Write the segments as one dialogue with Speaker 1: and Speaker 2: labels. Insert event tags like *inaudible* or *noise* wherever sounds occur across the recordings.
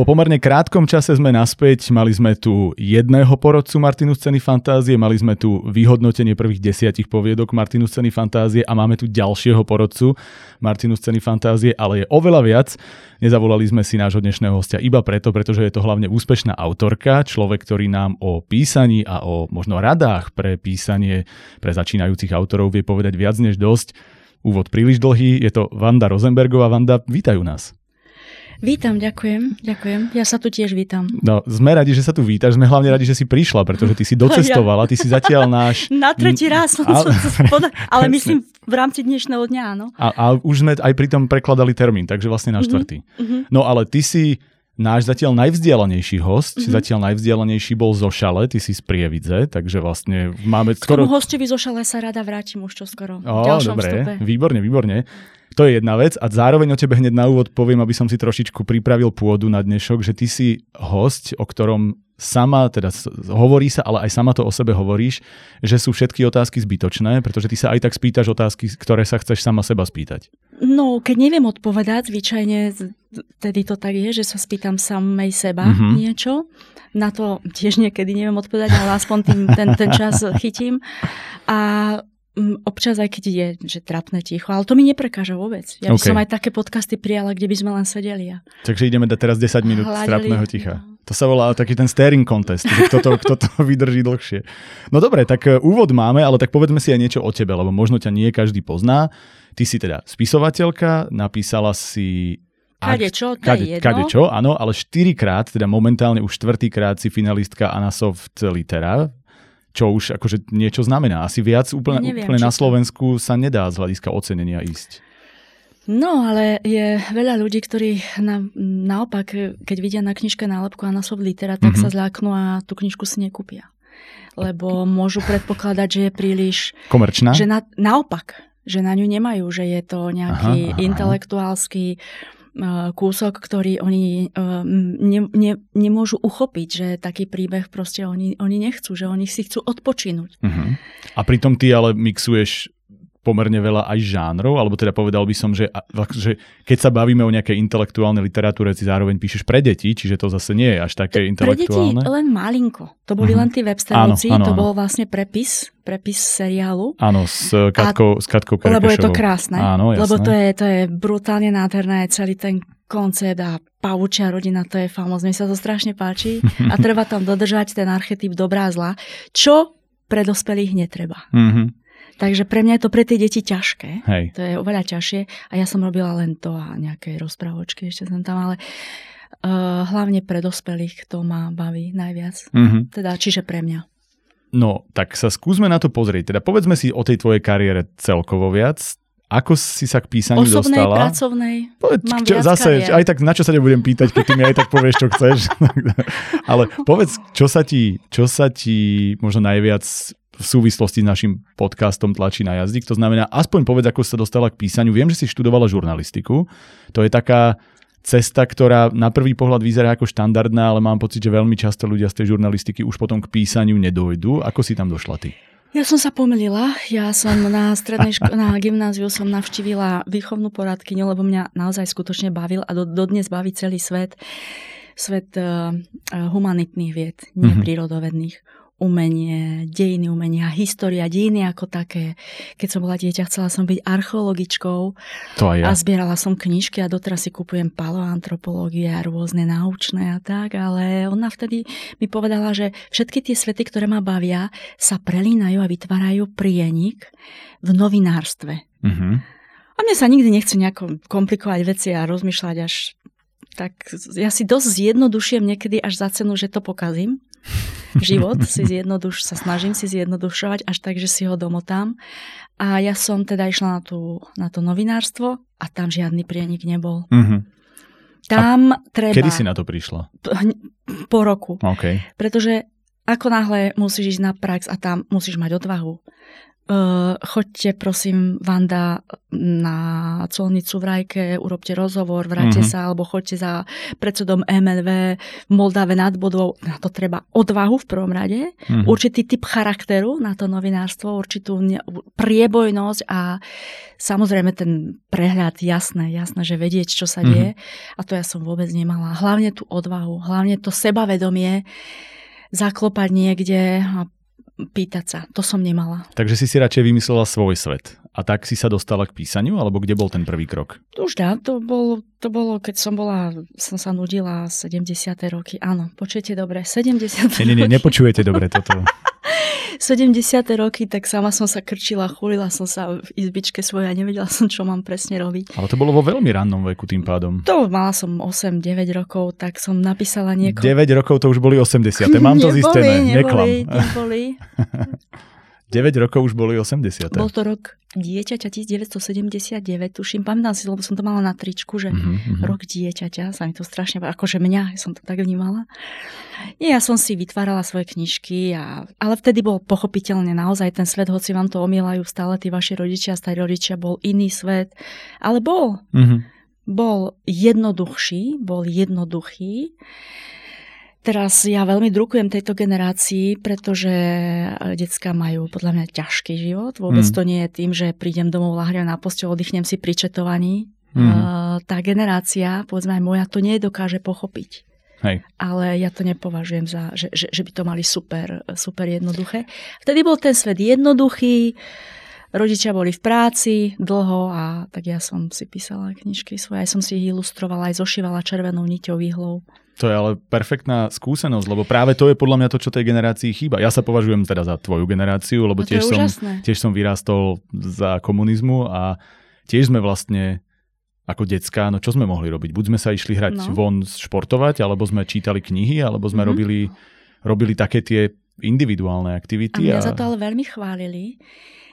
Speaker 1: Po pomerne krátkom čase sme naspäť, mali sme tu jedného porodcu Martinu scény fantázie, mali sme tu vyhodnotenie prvých desiatich poviedok Martinu scény fantázie a máme tu ďalšieho porodcu Martinu scény fantázie, ale je oveľa viac. Nezavolali sme si nášho dnešného hostia iba preto, pretože je to hlavne úspešná autorka, človek, ktorý nám o písaní a o možno radách pre písanie pre začínajúcich autorov vie povedať viac než dosť. Úvod príliš dlhý, je to Vanda Rozenbergová. Vanda, vítajú nás.
Speaker 2: Vítam, ďakujem, ďakujem. Ja sa tu tiež vítam.
Speaker 1: No, sme radi, že sa tu vítaš, sme hlavne radi, že si prišla, pretože ty si *laughs* docestovala, ty si zatiaľ náš...
Speaker 2: Na tretí raz som ale... *laughs* Spoda... ale myslím v rámci dnešného dňa, áno.
Speaker 1: A, a už sme aj pri tom prekladali termín, takže vlastne na mhm, štvrtý. Mm-hmm. No ale ty si náš zatiaľ najvzdialenejší host, mm-hmm. zatiaľ najvzdialenejší bol zo Šale, ty si z Prievidze, takže vlastne máme
Speaker 2: skoro... K tomu hostovi zo Šale sa rada vrátim už čo skoro. O, dobre, vstupe.
Speaker 1: výborne, výborne. To je jedna vec a zároveň o tebe hneď na úvod poviem, aby som si trošičku pripravil pôdu na dnešok, že ty si host, o ktorom sama, teda hovorí sa, ale aj sama to o sebe hovoríš, že sú všetky otázky zbytočné, pretože ty sa aj tak spýtaš otázky, ktoré sa chceš sama seba spýtať.
Speaker 2: No, keď neviem odpovedať, zvyčajne tedy to tak je, že sa spýtam samej seba mm-hmm. niečo. Na to tiež niekedy neviem odpovedať, ale aspoň tým, ten, ten čas chytím. A občas aj keď je, že trapné ticho, ale to mi neprekáža vôbec. Ja by okay. som aj také podcasty prijala, kde by sme len sedeli. A...
Speaker 1: Takže ideme dať teraz 10 minút Hľadili. trapného ticha. To sa volá taký ten staring contest, že kto to, kto to *laughs* vydrží dlhšie. No dobre, tak e, úvod máme, ale tak povedzme si aj niečo o tebe, lebo možno ťa nie každý pozná. Ty si teda spisovateľka, napísala si
Speaker 2: Kade čo, to kade, je jedno.
Speaker 1: Kade čo, áno, ale štyrikrát, teda momentálne už štvrtýkrát si finalistka Anasoft Litera čo už akože niečo znamená. Asi viac úplne, neviem, úplne na Slovensku sa nedá z hľadiska ocenenia ísť.
Speaker 2: No, ale je veľa ľudí, ktorí na, naopak, keď vidia na knižke nálepku a na litera, tak mm-hmm. sa zláknú a tú knižku si nekúpia. Lebo môžu predpokladať, že je príliš...
Speaker 1: Komerčná?
Speaker 2: Že na, naopak, že na ňu nemajú, že je to nejaký aha, aha. intelektuálsky kúsok, ktorý oni eh, ne, ne, nemôžu uchopiť, že taký príbeh proste oni, oni nechcú, že oni si chcú odpočinúť. Uh-huh.
Speaker 1: A pritom ty ale mixuješ pomerne veľa aj žánrov, alebo teda povedal by som, že, že keď sa bavíme o nejakej intelektuálnej literatúre, si zároveň píšeš pre deti, čiže to zase nie je až také intelektuálne.
Speaker 2: Pre deti len malinko. To boli mm-hmm. len tie webstránky, to bol vlastne prepis, prepis seriálu.
Speaker 1: Áno, s Katkou, a, s Katkou
Speaker 2: Lebo je to krásne. Áno, jasné. Lebo to je, to je brutálne nádherné, celý ten koncept a pavučia rodina, to je famózne, mi sa to strašne páči a *laughs* treba tam dodržať ten archetyp dobrá a zla, čo pre dospelých netreba. Mm-hmm. Takže pre mňa je to pre tie deti ťažké. Hej. To je oveľa ťažšie. A ja som robila len to a nejaké rozprávočky ešte som tam, ale uh, hlavne pre dospelých to ma baví najviac. Mm-hmm. Teda, čiže pre mňa.
Speaker 1: No, tak sa skúsme na to pozrieť. Teda povedzme si o tej tvojej kariére celkovo viac. Ako si sa k písaniu
Speaker 2: Osobnej,
Speaker 1: dostala?
Speaker 2: pracovnej,
Speaker 1: povedz,
Speaker 2: mám
Speaker 1: čo, Zase, kariér. aj tak na čo sa nebudem pýtať, keď ty mi aj tak povieš, čo chceš. *laughs* Ale povedz, čo sa ti, čo sa ti možno najviac v súvislosti s našim podcastom Tlačí na jazyk. To znamená, aspoň povedz, ako sa dostala k písaniu. Viem, že si študovala žurnalistiku. To je taká cesta, ktorá na prvý pohľad vyzerá ako štandardná, ale mám pocit, že veľmi často ľudia z tej žurnalistiky už potom k písaniu nedojdu. Ako si tam došla ty?
Speaker 2: Ja som sa pomýlila. Ja som na strednej ško- na gymnáziu som navštívila výchovnú poradkyňu, lebo mňa naozaj skutočne bavil a do, dodnes baví celý svet svet uh, humanitných vied, nie mm-hmm. prírodovedných umenie, dejiny umenia, história, dejiny ako také. Keď som bola dieťa, chcela som byť archeologičkou
Speaker 1: to aj ja.
Speaker 2: a zbierala som knižky a doteraz si kupujem paloantropológie a rôzne naučné a tak, ale ona vtedy mi povedala, že všetky tie svety, ktoré ma bavia, sa prelínajú a vytvárajú prienik v novinárstve. Mm-hmm. A mne sa nikdy nechce nejako komplikovať veci a rozmýšľať až tak ja si dosť zjednodušujem niekedy až za cenu, že to pokazím *laughs* život si zjednoduš, sa snažím si zjednodušovať až tak, že si ho domotám. A ja som teda išla na, tú, na to novinárstvo a tam žiadny prienik nebol. Mm-hmm. Tam a treba...
Speaker 1: Kedy si na to prišla?
Speaker 2: Po roku.
Speaker 1: Okay.
Speaker 2: Pretože ako náhle musíš ísť na prax a tam musíš mať odvahu. Uh, choďte prosím, Vanda, na colnicu v Rajke, urobte rozhovor, vráťte mm-hmm. sa, alebo choďte za predsedom MLV v Moldave nad bodou. Na to treba odvahu v prvom rade, mm-hmm. určitý typ charakteru na to novinárstvo, určitú priebojnosť a samozrejme ten prehľad, jasné, jasné, že vedieť, čo sa deje. Mm-hmm. A to ja som vôbec nemala. Hlavne tú odvahu, hlavne to sebavedomie, zaklopať niekde a pýtať sa. To som nemala.
Speaker 1: Takže si si radšej vymyslela svoj svet. A tak si sa dostala k písaniu, alebo kde bol ten prvý krok?
Speaker 2: Už dá, to, bol, to bolo, keď som bola, som sa nudila 70. roky. Áno, počujete dobre, 70.
Speaker 1: Nie, nie, nie, nepočujete dobre toto. *laughs*
Speaker 2: 70. roky, tak sama som sa krčila, chulila som sa v izbičke svojej a nevedela som, čo mám presne robiť.
Speaker 1: Ale to bolo vo veľmi rannom veku tým pádom.
Speaker 2: To mala som 8-9 rokov, tak som napísala nieko...
Speaker 1: 9 rokov to už boli 80. Mám to *laughs* neboli, zistené, neboli, neklam.
Speaker 2: Neboli. *laughs*
Speaker 1: 9 rokov už boli 80.
Speaker 2: Bol to rok dieťaťa 1979, tuším, pamätám si, lebo som to mala na tričku, že mm-hmm. rok dieťaťa, sa mi to strašne, akože mňa, som to tak vnímala. Nie, ja som si vytvárala svoje knižky, a, ale vtedy bol pochopiteľne naozaj ten svet, hoci vám to omielajú stále tí vaši rodičia, starí rodičia, bol iný svet, ale bol. Mm-hmm. Bol jednoduchší, bol jednoduchý. Teraz ja veľmi drukujem tejto generácii, pretože e, decka majú podľa mňa ťažký život. Vôbec mm. to nie je tým, že prídem domov, lahnem na postel, oddychnem si pri četovaní. Mm. Uh, tá generácia, povedzme aj moja, to nie dokáže pochopiť.
Speaker 1: Hej.
Speaker 2: Ale ja to nepovažujem za, že, že, že by to mali super, super jednoduché. Vtedy bol ten svet jednoduchý, rodičia boli v práci dlho a tak ja som si písala knižky svoje, aj som si ich ilustrovala, aj zošívala červenou niťou výhlou.
Speaker 1: To je ale perfektná skúsenosť, lebo práve to je podľa mňa to, čo tej generácii chýba. Ja sa považujem teda za tvoju generáciu, lebo tiež som, tiež som vyrástol za komunizmu a tiež sme vlastne ako decka, no čo sme mohli robiť? Buď sme sa išli hrať no. von športovať, alebo sme čítali knihy, alebo sme mm-hmm. robili, robili také tie individuálne aktivity.
Speaker 2: A mňa a... za to ale veľmi chválili.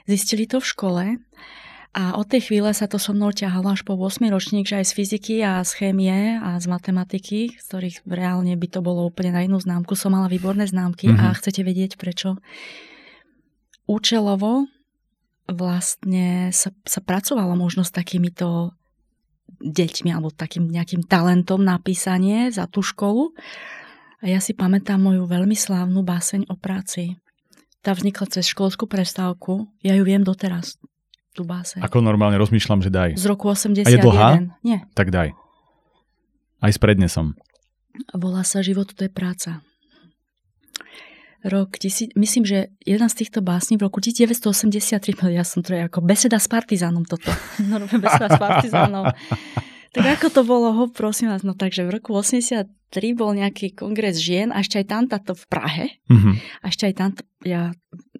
Speaker 2: Zistili to v škole a od tej chvíle sa to so mnou ťahalo až po 8 ročník, že aj z fyziky a z chémie a z matematiky, z ktorých reálne by to bolo úplne na inú známku, som mala výborné známky mm-hmm. a mhm. chcete vedieť prečo. Účelovo vlastne sa, sa pracovalo možno s takýmito deťmi alebo takým nejakým talentom na písanie za tú školu. A ja si pamätám moju veľmi slávnu báseň o práci. Tá vznikla cez školskú prestávku. Ja ju viem doteraz tú báseň.
Speaker 1: Ako normálne rozmýšľam, že daj.
Speaker 2: Z roku 81.
Speaker 1: A je dlhá?
Speaker 2: Nie.
Speaker 1: Tak daj. Aj s prednesom.
Speaker 2: Volá sa Život, to je práca. Rok, tisí, myslím, že jedna z týchto básní v roku 1983, no ja som to je ako beseda s partizánom toto. *laughs* No, beseda s partizánom. Tak ako to bolo, ho, prosím vás, no takže v roku 83 bol nejaký kongres žien a ešte aj tam to v Prahe. Mm-hmm. A ešte aj tam, ja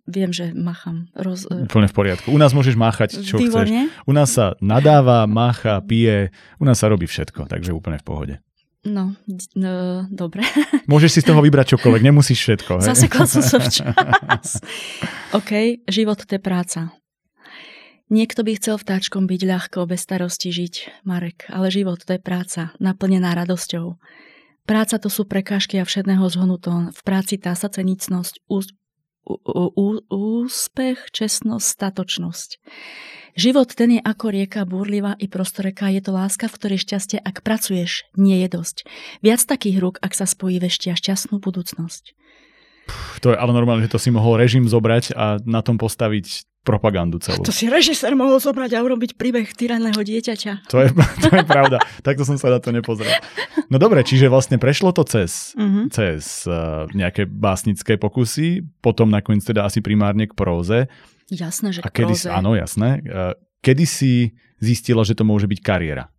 Speaker 2: viem, že macham. Roz...
Speaker 1: Úplne v poriadku. U nás môžeš máchať, čo Výborne. chceš. U nás sa nadáva, mácha, pije, u nás sa robí všetko, takže úplne v pohode.
Speaker 2: No, no dobre. *laughs*
Speaker 1: Môžeš si z toho vybrať čokoľvek, nemusíš všetko.
Speaker 2: Hej? Zasekla som sa *laughs* včas. OK, život to je práca. Niekto by chcel vtáčkom byť ľahko, bez starosti žiť, Marek, ale život to je práca, naplnená radosťou. Práca to sú prekážky a všetného zhonuto. V práci tá sa cenicnosť, úspech, čestnosť, statočnosť. Život ten je ako rieka búrlivá i prostoreka, je to láska, v ktorej šťastie, ak pracuješ, nie je dosť. Viac takých rúk, ak sa spojí veštia šťastnú budúcnosť.
Speaker 1: Puh, to je ale normálne, že to si mohol režim zobrať a na tom postaviť propagandu celú.
Speaker 2: To si režisér mohol zobrať a urobiť príbeh tyraného dieťaťa.
Speaker 1: To je, *laughs* to je pravda. Takto som sa na to nepozrel. No dobre, čiže vlastne prešlo to cez, uh-huh. cez uh, nejaké básnické pokusy, potom nakoniec teda asi primárne k próze.
Speaker 2: Jasné, že
Speaker 1: a kedy,
Speaker 2: próze.
Speaker 1: Áno, jasné. Uh, kedy si zistila, že to môže byť kariéra?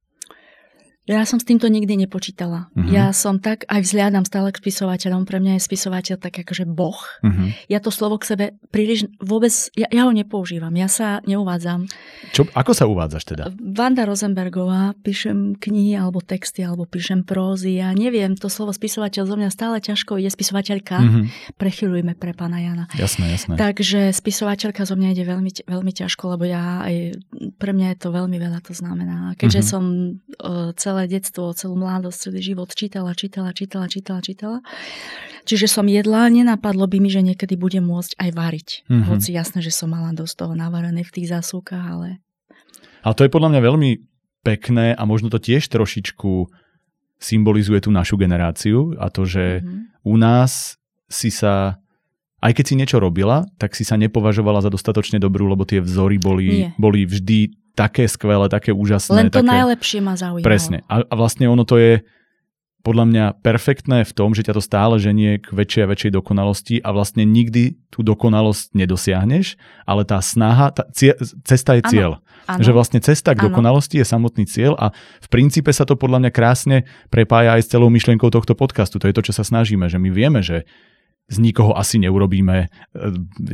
Speaker 2: Ja som s týmto nikdy nepočítala. Uh-huh. Ja som tak aj vzhľadám stále k spisovateľom. Pre mňa je spisovateľ tak akože boh. Uh-huh. Ja to slovo k sebe príliš vôbec, ja, ja ho nepoužívam. Ja sa neuvádzam.
Speaker 1: Čo, ako sa uvádzaš teda?
Speaker 2: Vanda Rosenbergová, píšem knihy alebo texty, alebo píšem prózy. Ja neviem, to slovo spisovateľ zo mňa stále ťažko ide spisovateľka. Uh-huh. Prechylujme pre pána Jana.
Speaker 1: Jasné, jasné.
Speaker 2: Takže spisovateľka zo mňa ide veľmi, veľmi ťažko, lebo ja aj, pre mňa je to veľmi veľa to znamená. Keďže uh-huh. som uh, celé celé detstvo, celú mladosť, celý život čítala, čítala, čítala, čítala, čítala. Čiže som jedla, nenapadlo by mi, že niekedy budem môcť aj variť. Mm-hmm. Hoci jasné, že som mala dosť toho navarené v tých zásuvkách, ale...
Speaker 1: Ale to je podľa mňa veľmi pekné a možno to tiež trošičku symbolizuje tú našu generáciu a to, že mm-hmm. u nás si sa aj keď si niečo robila, tak si sa nepovažovala za dostatočne dobrú, lebo tie vzory boli, boli vždy také skvelé, také úžasné.
Speaker 2: Len to
Speaker 1: také...
Speaker 2: najlepšie ma zaujímalo.
Speaker 1: Presne. A, a vlastne ono to je podľa mňa perfektné v tom, že ťa to stále ženie k väčšej a väčšej dokonalosti a vlastne nikdy tú dokonalosť nedosiahneš, ale tá snaha, tá, cie, cesta je cieľ. Ano, Že vlastne cesta k ano. dokonalosti je samotný cieľ a v princípe sa to podľa mňa krásne prepája aj s celou myšlienkou tohto podcastu. To je to, čo sa snažíme, že my vieme, že z nikoho asi neurobíme e,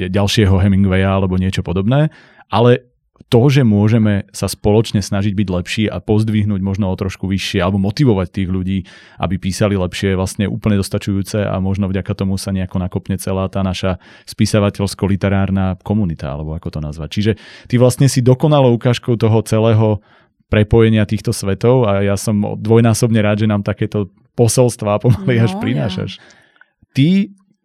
Speaker 1: ďalšieho Hemingwaya alebo niečo podobné, ale to, že môžeme sa spoločne snažiť byť lepší a pozdvihnúť možno o trošku vyššie alebo motivovať tých ľudí, aby písali lepšie, je vlastne úplne dostačujúce a možno vďaka tomu sa nejako nakopne celá tá naša spisavateľsko-literárna komunita, alebo ako to nazvať. Čiže ty vlastne si dokonalou ukážkou toho celého prepojenia týchto svetov a ja som dvojnásobne rád, že nám takéto posolstvá pomaly no, až prinášaš. Ja. Ty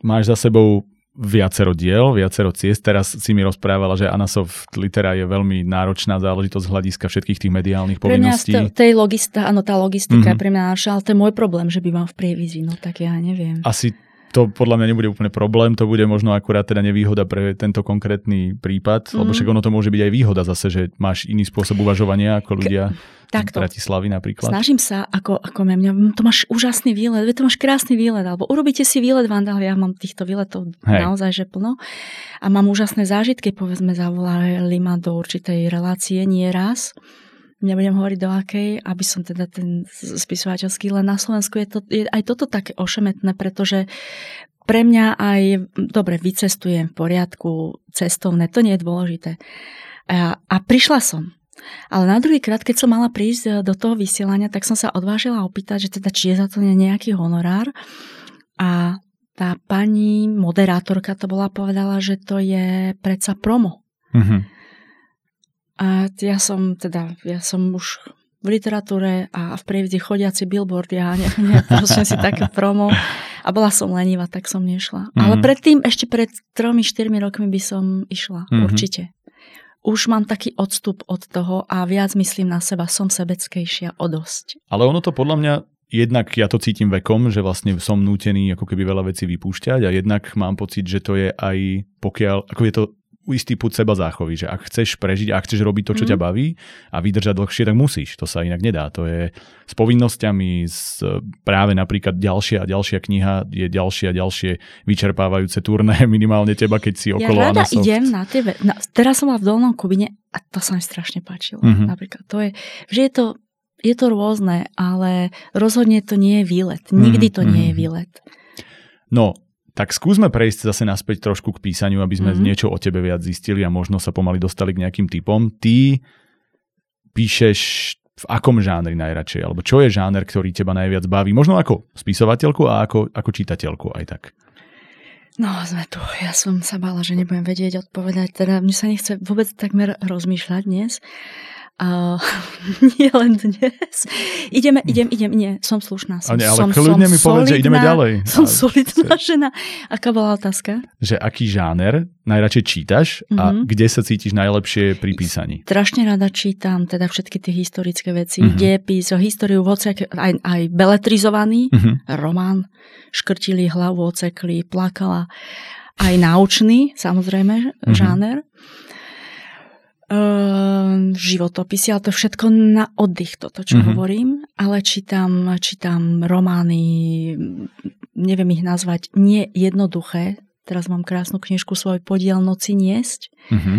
Speaker 1: máš za sebou viacero diel, viacero ciest. Teraz si mi rozprávala, že Anasov litera je veľmi náročná záležitosť z hľadiska všetkých tých mediálnych povinností.
Speaker 2: Pre mňa tej logista, áno, tá logistika mm-hmm. pre mňa náša, ale to je môj problém, že bývam v prievizi, no tak ja neviem.
Speaker 1: Asi to podľa mňa nebude úplne problém, to bude možno akurát teda nevýhoda pre tento konkrétny prípad, mm. lebo však ono to môže byť aj výhoda zase, že máš iný spôsob uvažovania ako ľudia Takto. z Bratislavy napríklad.
Speaker 2: Snažím sa, ako, ako mňa, to máš úžasný výlet, to máš krásny výlet, alebo urobíte si výlet Vandal, ja mám týchto výletov Hej. naozaj že plno a mám úžasné zážitky, povedzme zavolali ma do určitej relácie nie raz nebudem hovoriť do akej, aby som teda ten spisovateľský, len na Slovensku je, to, je aj toto také ošemetné, pretože pre mňa aj, dobre, vycestujem v poriadku, cestovné, to nie je dôležité. A, a prišla som. Ale na druhý krát, keď som mala prísť e, do toho vysielania, tak som sa odvážila opýtať, že teda či je za to nejaký honorár. A tá pani moderátorka to bola povedala, že to je predsa promo. Mm-hmm. A ja som teda, ja som už v literatúre a v prievide chodiaci billboard, ja ne, ne, *laughs* proste si také promo a bola som lenivá, tak som nešla. Mm-hmm. Ale predtým, ešte pred tromi, štyrmi rokmi by som išla, mm-hmm. určite. Už mám taký odstup od toho a viac myslím na seba, som sebeckejšia o dosť.
Speaker 1: Ale ono to podľa mňa jednak ja to cítim vekom, že vlastne som nútený ako keby veľa vecí vypúšťať a jednak mám pocit, že to je aj pokiaľ, ako je to istý put seba záchovy, že ak chceš prežiť, ak chceš robiť to, čo mm. ťa mhm. baví a vydržať dlhšie, tak musíš. To sa inak nedá. To je s povinnosťami, s, práve napríklad ďalšia a ďalšia kniha je ďalšie a ďalšie vyčerpávajúce turné *laughs* minimálne teba, keď si okolo
Speaker 2: Ja rada Anasoft. idem na tebe. Na, teraz som bola v Dolnom Kubine a to sa mi strašne páčilo. Mm-hmm. Napríklad to je, že je to je to rôzne, ale rozhodne to nie je výlet. Nikdy to mm-hmm. nie je mhm. výlet.
Speaker 1: No, tak skúsme prejsť zase naspäť trošku k písaniu, aby sme mm-hmm. niečo o tebe viac zistili a možno sa pomaly dostali k nejakým typom. Ty píšeš v akom žánri najradšej? Alebo čo je žáner, ktorý teba najviac baví? Možno ako spisovateľku a ako, ako čitateľku aj tak.
Speaker 2: No, sme tu. Ja som sa bála, že nebudem vedieť odpovedať. Teda mne sa nechce vôbec takmer rozmýšľať dnes. A *laughs* nie len dnes. Ideme, idem, idem, nie, som slušná. Som,
Speaker 1: ale, ale
Speaker 2: som,
Speaker 1: kľudne som mi povedz, že ideme ďalej.
Speaker 2: Som a, solidná žena. Aká bola otázka?
Speaker 1: Že aký žáner najradšej čítaš a mm-hmm. kde sa cítiš najlepšie pri písaní?
Speaker 2: Strašne rada čítam teda všetky tie historické veci, mm-hmm. dejepis, históriu vocek, aj, aj beletrizovaný mm-hmm. román, škrtili hlavu, ocekli, plakala. Aj naučný, samozrejme, mm-hmm. žáner uh, životopisy, ale to všetko na oddych, toto, čo mm-hmm. hovorím. Ale čítam, čítam romány, neviem ich nazvať, nie jednoduché. Teraz mám krásnu knižku svoj podiel noci niesť. Mm-hmm.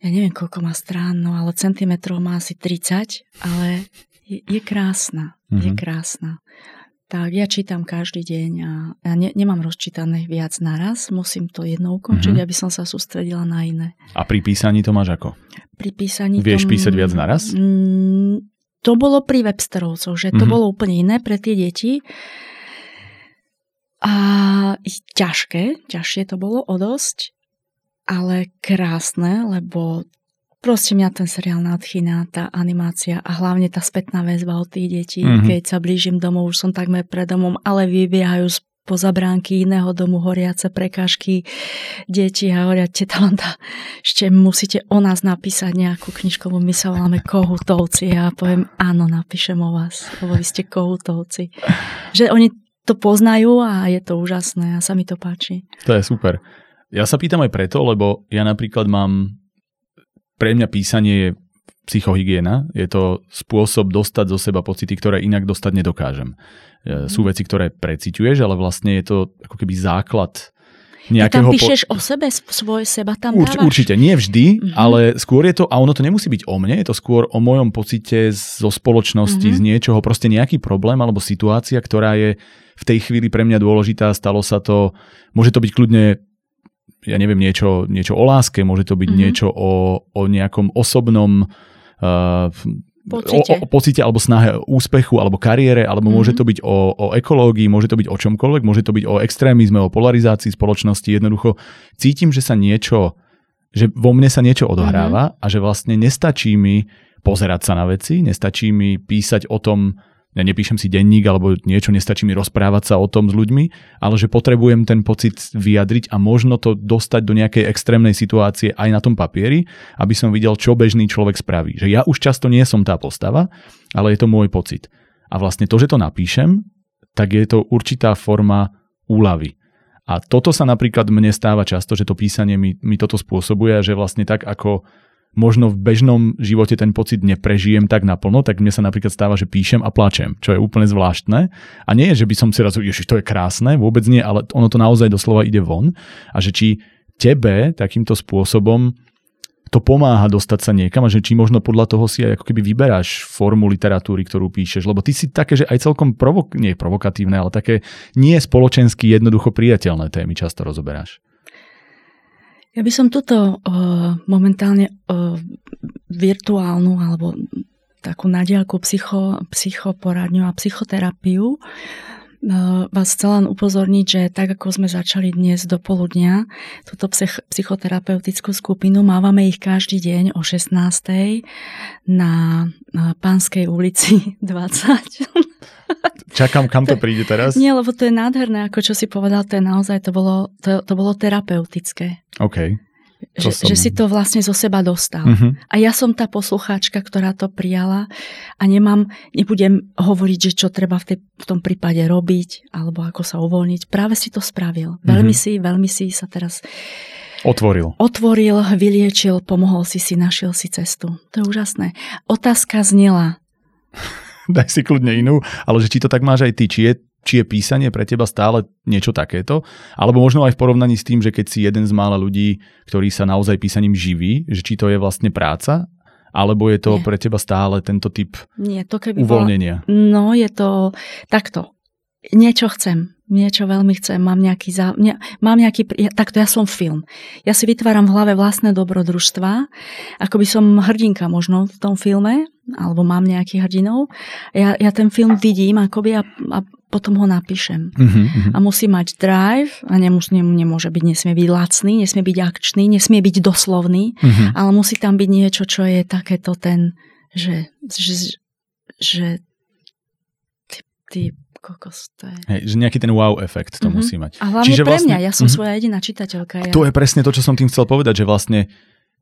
Speaker 2: Ja neviem, koľko má strán, no ale centimetrov má asi 30, ale je, je krásna. Mm-hmm. Je mhm. krásna. Tak ja čítam každý deň a ja ne, nemám rozčítané viac naraz, musím to jedno ukončiť, mm-hmm. aby som sa sústredila na iné.
Speaker 1: A pri písaní to máš ako?
Speaker 2: Pri písaní...
Speaker 1: Vieš tom, písať viac naraz?
Speaker 2: Mm, to bolo pri Websterovcoch, že to mm-hmm. bolo úplne iné pre tie deti. A ťažké, ťažšie to bolo o dosť, ale krásne, lebo Proste mňa ten seriál nadchýna, tá animácia a hlavne tá spätná väzba od tých detí. Mm-hmm. Keď sa blížim domov, už som takmer pred domom, ale vybiehajú z poza bránky iného domu, horiace prekážky, deti a hovoria, teta Landa, ešte musíte o nás napísať nejakú knižku, lebo my sa voláme Kohutovci. A ja poviem, áno, napíšem o vás, lebo vy ste Kohutovci. Že oni to poznajú a je to úžasné a sa mi to páči.
Speaker 1: To je super. Ja sa pýtam aj preto, lebo ja napríklad mám pre mňa písanie je psychohygiena, je to spôsob dostať zo seba pocity, ktoré inak dostať nedokážem. E, sú mhm. veci, ktoré preciťuješ, ale vlastne je to ako keby základ nejakého...
Speaker 2: Ty tam píšeš po... o sebe, svoje seba tam
Speaker 1: Urč, dávaš? Určite, nie vždy, uh-huh. ale skôr je to, a ono to nemusí byť o mne, je to skôr o mojom pocite zo spoločnosti, uh-huh. z niečoho, proste nejaký problém alebo situácia, ktorá je v tej chvíli pre mňa dôležitá, stalo sa to, môže to byť kľudne ja neviem, niečo, niečo o láske, môže to byť mm-hmm. niečo o, o nejakom osobnom uh,
Speaker 2: pocite.
Speaker 1: O, o pocite alebo snahe úspechu alebo kariére, alebo mm-hmm. môže to byť o, o ekológii, môže to byť o čomkoľvek, môže to byť o extrémizme, o polarizácii spoločnosti. Jednoducho cítim, že sa niečo, že vo mne sa niečo odohráva mm-hmm. a že vlastne nestačí mi pozerať sa na veci, nestačí mi písať o tom, ja nepíšem si denník alebo niečo, nestačí mi rozprávať sa o tom s ľuďmi, ale že potrebujem ten pocit vyjadriť a možno to dostať do nejakej extrémnej situácie aj na tom papieri, aby som videl, čo bežný človek spraví. Že ja už často nie som tá postava, ale je to môj pocit. A vlastne to, že to napíšem, tak je to určitá forma úlavy. A toto sa napríklad mne stáva často, že to písanie mi, mi toto spôsobuje že vlastne tak ako možno v bežnom živote ten pocit neprežijem tak naplno, tak mne sa napríklad stáva, že píšem a plačem, čo je úplne zvláštne. A nie je, že by som si raz, ježiš, to je krásne, vôbec nie, ale ono to naozaj doslova ide von. A že či tebe takýmto spôsobom to pomáha dostať sa niekam a že či možno podľa toho si aj ako keby vyberáš formu literatúry, ktorú píšeš, lebo ty si také, že aj celkom provok- nie provokatívne, ale také nie spoločensky jednoducho priateľné témy často rozoberáš.
Speaker 2: Ja by som túto uh, momentálne uh, virtuálnu alebo takú nadielku psycho, psychoporadňu a psychoterapiu vás chcela len upozorniť, že tak ako sme začali dnes do poludnia, túto psych, psychoterapeutickú skupinu mávame ich každý deň o 16. na, na Pánskej ulici *laughs* 20.
Speaker 1: Čakám, kam to príde teraz.
Speaker 2: Nie, lebo to je nádherné, ako čo si povedal, to je naozaj, to bolo, to, to bolo terapeutické.
Speaker 1: OK.
Speaker 2: Že, som... že si to vlastne zo seba dostal. Uh-huh. A ja som tá poslucháčka, ktorá to prijala a nemám, nebudem hovoriť, že čo treba v, tej, v tom prípade robiť alebo ako sa uvoľniť. Práve si to spravil. Uh-huh. Veľmi si, veľmi si sa teraz
Speaker 1: Otvoril.
Speaker 2: Otvoril, vyliečil, pomohol si si, našiel si cestu. To je úžasné. Otázka znela. *laughs*
Speaker 1: daj si kľudne inú, ale že či to tak máš aj ty, či je, či je písanie pre teba stále niečo takéto, alebo možno aj v porovnaní s tým, že keď si jeden z mála ľudí, ktorý sa naozaj písaním živí, že či to je vlastne práca, alebo je to Nie. pre teba stále tento typ Nie, to keby uvoľnenia?
Speaker 2: Bola, no je to takto. Niečo chcem niečo veľmi chcem, mám nejaký, zá, ne, mám nejaký ja, takto ja som film. Ja si vytváram v hlave vlastné dobrodružstva, ako by som hrdinka možno v tom filme, alebo mám nejakých hrdinov. Ja, ja ten film vidím akoby a, a potom ho napíšem. Uh-huh, uh-huh. A musí mať drive a nemus, ne, nemôže byť, nesmie byť lacný, nesmie byť akčný, nesmie byť doslovný, uh-huh. ale musí tam byť niečo, čo je takéto ten, že, že, že ty, ty kokos, to je...
Speaker 1: Hej, že nejaký ten wow efekt to mm-hmm. musí mať.
Speaker 2: A hlavne Čiže pre vlastne, mňa, ja som mm-hmm. svoja jediná čitateľka. Ja.
Speaker 1: To je presne to, čo som tým chcel povedať, že vlastne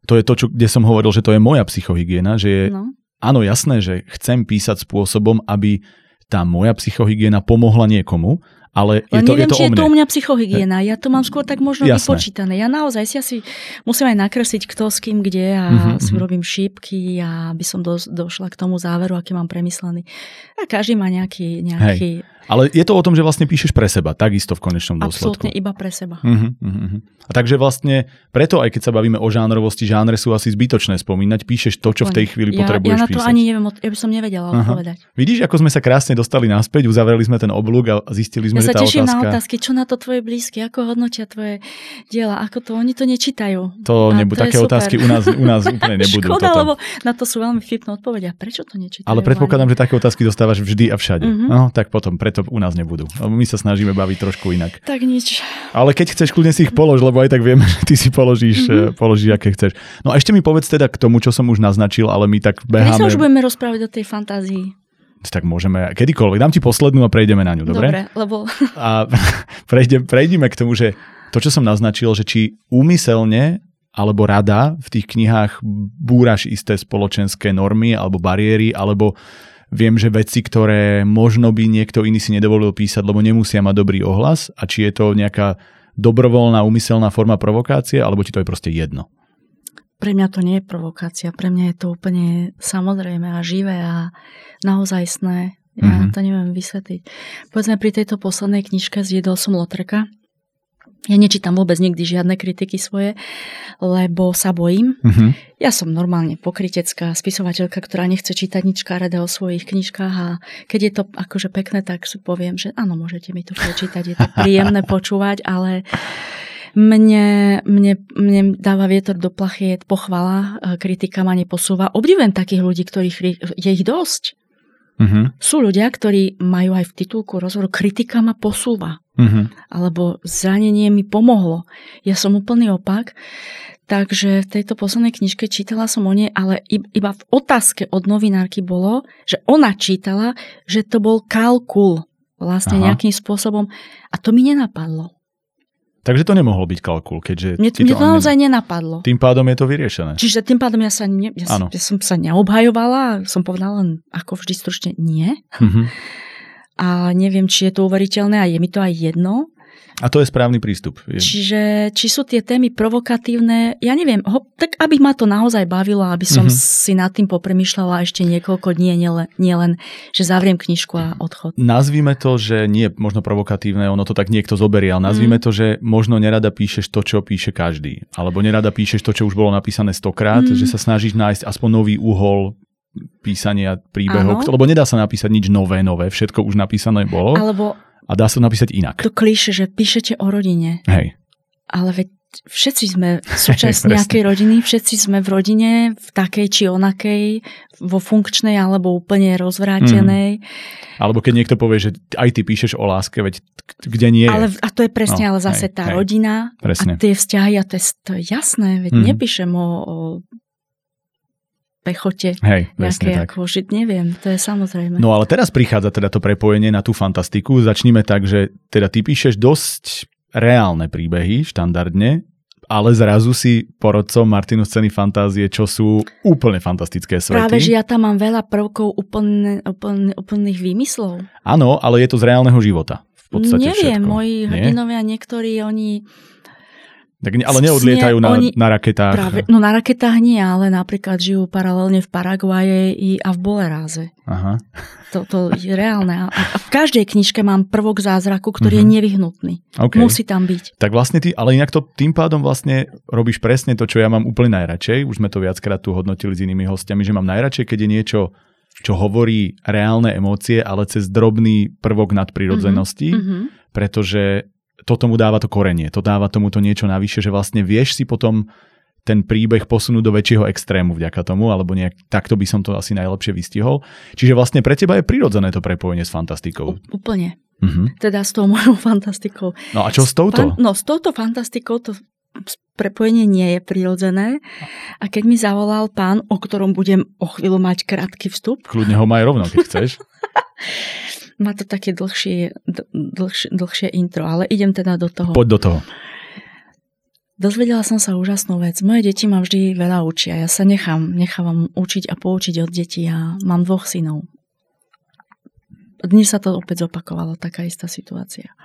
Speaker 1: to je to, čo, kde som hovoril, že to je moja psychohygiena, že je, no. áno, jasné, že chcem písať spôsobom, aby tá moja psychohygiena pomohla niekomu, ale je to,
Speaker 2: neviem,
Speaker 1: je to
Speaker 2: či
Speaker 1: je
Speaker 2: to u mňa psychohygiena. Ja to mám skôr tak možno Jasné. vypočítané. Ja naozaj si asi musím aj nakresliť kto s kým kde a uh-huh, si robím šípky a aby som do, došla k tomu záveru, aký mám premyslený. A každý má nejaký, nejaký
Speaker 1: Hej. Ale je to o tom, že vlastne píšeš pre seba, takisto v konečnom dôsledku.
Speaker 2: Absolutne iba pre seba.
Speaker 1: Uh-huh, uh-huh. A takže vlastne preto, aj keď sa bavíme o žánrovosti, žánre sú asi zbytočné spomínať, píšeš to, čo v tej chvíli
Speaker 2: ja,
Speaker 1: potrebuješ
Speaker 2: Ja na to
Speaker 1: písať.
Speaker 2: ani neviem, ja by som nevedela uh-huh. odpovedať.
Speaker 1: Vidíš, ako sme sa krásne dostali naspäť, uzavreli sme ten oblúk a zistili sme,
Speaker 2: ja sa teším
Speaker 1: otázka.
Speaker 2: na otázky, čo na to tvoje blízky, ako hodnotia tvoje diela, ako to, oni to nečítajú.
Speaker 1: To nebu-
Speaker 2: to
Speaker 1: také otázky u nás, u nás úplne *laughs* nebudú.
Speaker 2: Škoda,
Speaker 1: toto.
Speaker 2: lebo na to sú veľmi vtipné odpovede. A prečo to nečítajú?
Speaker 1: Ale predpokladám, že také otázky dostávaš vždy a všade.
Speaker 2: Mhm.
Speaker 1: No, tak potom preto u nás nebudú. My sa snažíme baviť trošku inak.
Speaker 2: Tak nič.
Speaker 1: Ale keď chceš, kľudne si ich polož, lebo aj tak vieme, *laughs* že ty si položíš, mm-hmm. položíš aké chceš. No a ešte mi povedz teda k tomu, čo som už naznačil, ale my tak
Speaker 2: My sa
Speaker 1: beháme.
Speaker 2: už budeme rozprávať o tej fantázii.
Speaker 1: Tak môžeme kedykoľvek. Dám ti poslednú a prejdeme na ňu, dobre?
Speaker 2: Dobre, lebo *laughs*
Speaker 1: A prejde, prejdeme k tomu, že to, čo som naznačil, že či úmyselne alebo rada v tých knihách búraš isté spoločenské normy alebo bariéry, alebo viem, že veci, ktoré možno by niekto iný si nedovolil písať, lebo nemusia mať dobrý ohlas a či je to nejaká dobrovoľná, úmyselná forma provokácie, alebo ti to je proste jedno.
Speaker 2: Pre mňa to nie je provokácia. Pre mňa je to úplne samozrejme a živé a naozajstné. Ja
Speaker 1: Mhm.
Speaker 2: to neviem vysvetliť. Povedzme, pri tejto poslednej knižke Zjedol som Lotreka. Ja nečítam vôbec nikdy žiadne kritiky svoje, lebo sa bojím.
Speaker 1: Mhm.
Speaker 2: Ja som normálne pokritecká spisovateľka, ktorá nechce čítať nič karedé o svojich knižkách a keď je to akože pekné, tak si poviem, že áno, môžete mi to prečítať, je to príjemné počúvať, ale mne, mne, mne dáva vietor do plachiet pochvala, e, kritika ma neposúva. Obdivujem takých ľudí, ktorých je ich dosť.
Speaker 1: Mhm.
Speaker 2: Sú ľudia, ktorí majú aj v titulku rozhovoru kritika ma posúva
Speaker 1: Mhm.
Speaker 2: alebo zranenie mi pomohlo. Ja som úplný opak. Takže v tejto poslednej knižke čítala som o nej, ale iba v otázke od novinárky bolo, že ona čítala, že to bol kalkul vlastne
Speaker 1: Aha.
Speaker 2: nejakým spôsobom a to mi nenapadlo.
Speaker 1: Takže to nemohol byť kalkul, keďže...
Speaker 2: Mne, mne to naozaj nenapadlo.
Speaker 1: Tým pádom je to vyriešené.
Speaker 2: Čiže tým pádom ja sa, ne, ja,
Speaker 1: Áno.
Speaker 2: ja som sa neobhajovala, som povedala len ako vždy stručne nie.
Speaker 1: Mhm.
Speaker 2: A neviem, či je to uveriteľné a je mi to aj jedno.
Speaker 1: A to je správny prístup.
Speaker 2: Čiže či sú tie témy provokatívne, ja neviem, ho, tak aby ma to naozaj bavilo, aby som
Speaker 1: Mhm.
Speaker 2: mm-hmm. si nad tým popremýšľala ešte niekoľko dní, nielen, nielen, že zavriem knižku a odchod.
Speaker 1: Nazvime to, že nie je možno provokatívne, ono to tak niekto zoberie, ale nazvime
Speaker 2: Mm.
Speaker 1: to, že možno nerada píšeš to, čo píše každý. Alebo nerada píšeš to, čo už bolo napísané stokrát,
Speaker 2: Mm.
Speaker 1: že sa snažíš nájsť aspoň nový uhol písania príbehov,
Speaker 2: Áno.
Speaker 1: lebo nedá sa napísať nič nové, nové, všetko už napísané bolo
Speaker 2: Alebo
Speaker 1: a dá sa napísať inak.
Speaker 2: to klíše, že píšete o rodine,
Speaker 1: Hej.
Speaker 2: ale veď všetci sme *laughs* súčasť nejakej rodiny, všetci sme v rodine, v takej či onakej, vo funkčnej alebo úplne rozvrátenej.
Speaker 1: Alebo keď niekto povie, že aj ty píšeš o láske, veď kde nie je.
Speaker 2: Ale, a to je presne,
Speaker 1: No,
Speaker 2: ale zase
Speaker 1: hej,
Speaker 2: tá
Speaker 1: hej.
Speaker 2: rodina
Speaker 1: Presne.
Speaker 2: a tie vzťahy, a to je, to je jasné, veď
Speaker 1: Mhm.
Speaker 2: nepíšem o, o pechote
Speaker 1: Hej,
Speaker 2: nejaké
Speaker 1: tak.
Speaker 2: ako žiť, neviem, to je samozrejme.
Speaker 1: No ale teraz prichádza teda to prepojenie na tú fantastiku. Začníme tak, že teda ty píšeš dosť reálne príbehy, štandardne, ale zrazu si porodcom Martinu scény fantázie, čo sú úplne fantastické svety.
Speaker 2: Práve, že ja tam mám veľa prvkov úplne, úplne, úplných výmyslov.
Speaker 1: Áno, ale je to z reálneho života. V podstate
Speaker 2: Neviem,
Speaker 1: všetko.
Speaker 2: moji
Speaker 1: Nie?
Speaker 2: hrdinovia, niektorí, oni
Speaker 1: Tak, ale neodlietajú na,
Speaker 2: oni-
Speaker 1: na raketách.
Speaker 2: práve, no na raketách nie, ale napríklad žijú paralelne v Paraguaje a v Boleráze.
Speaker 1: Aha.
Speaker 2: To, to je reálne. A, v každej knižke mám prvok zázraku,
Speaker 1: Mhm.
Speaker 2: ktorý je nevyhnutný.
Speaker 1: Okay.
Speaker 2: Musí tam byť.
Speaker 1: Tak vlastne ty, ale inak to tým pádom vlastne robíš presne to, čo ja mám úplne najradšej. Už sme to viackrát tu hodnotili s inými hostiami, že mám najradšej, keď je niečo, čo hovorí reálne emócie, ale cez drobný prvok nadprirodzenosti,
Speaker 2: Mhm.
Speaker 1: pretože to tomu dáva to korenie, to dáva tomu to niečo navyše, že vlastne vieš si potom ten príbeh posunúť do väčšieho extrému vďaka tomu, alebo nejak takto by som to asi najlepšie vystihol. Čiže vlastne pre teba je prirodzené to prepojenie s fantastikou.
Speaker 2: Úplne.
Speaker 1: Mhm.
Speaker 2: Teda s tou mojou *laughs* fantastikou.
Speaker 1: No a čo s touto?
Speaker 2: Fan, no s touto fantastikou to prepojenie nie je prirodzené. A keď mi zavolal pán, o ktorom budem o chvíľu mať krátky vstup,
Speaker 1: Kľudne ho maj rovno, keď chceš. *laughs*
Speaker 2: má to také dlhšie, dlhšie, dlhšie intro, ale idem teda do toho.
Speaker 1: Poď do toho.
Speaker 2: Dozvedela som sa úžasnú vec. Moje deti ma vždy veľa učia. Ja sa nechám, nechávam učiť a poučiť od detí. Ja mám dvoch synov. Dnes sa to opäť zopakovalo, taká istá situácia.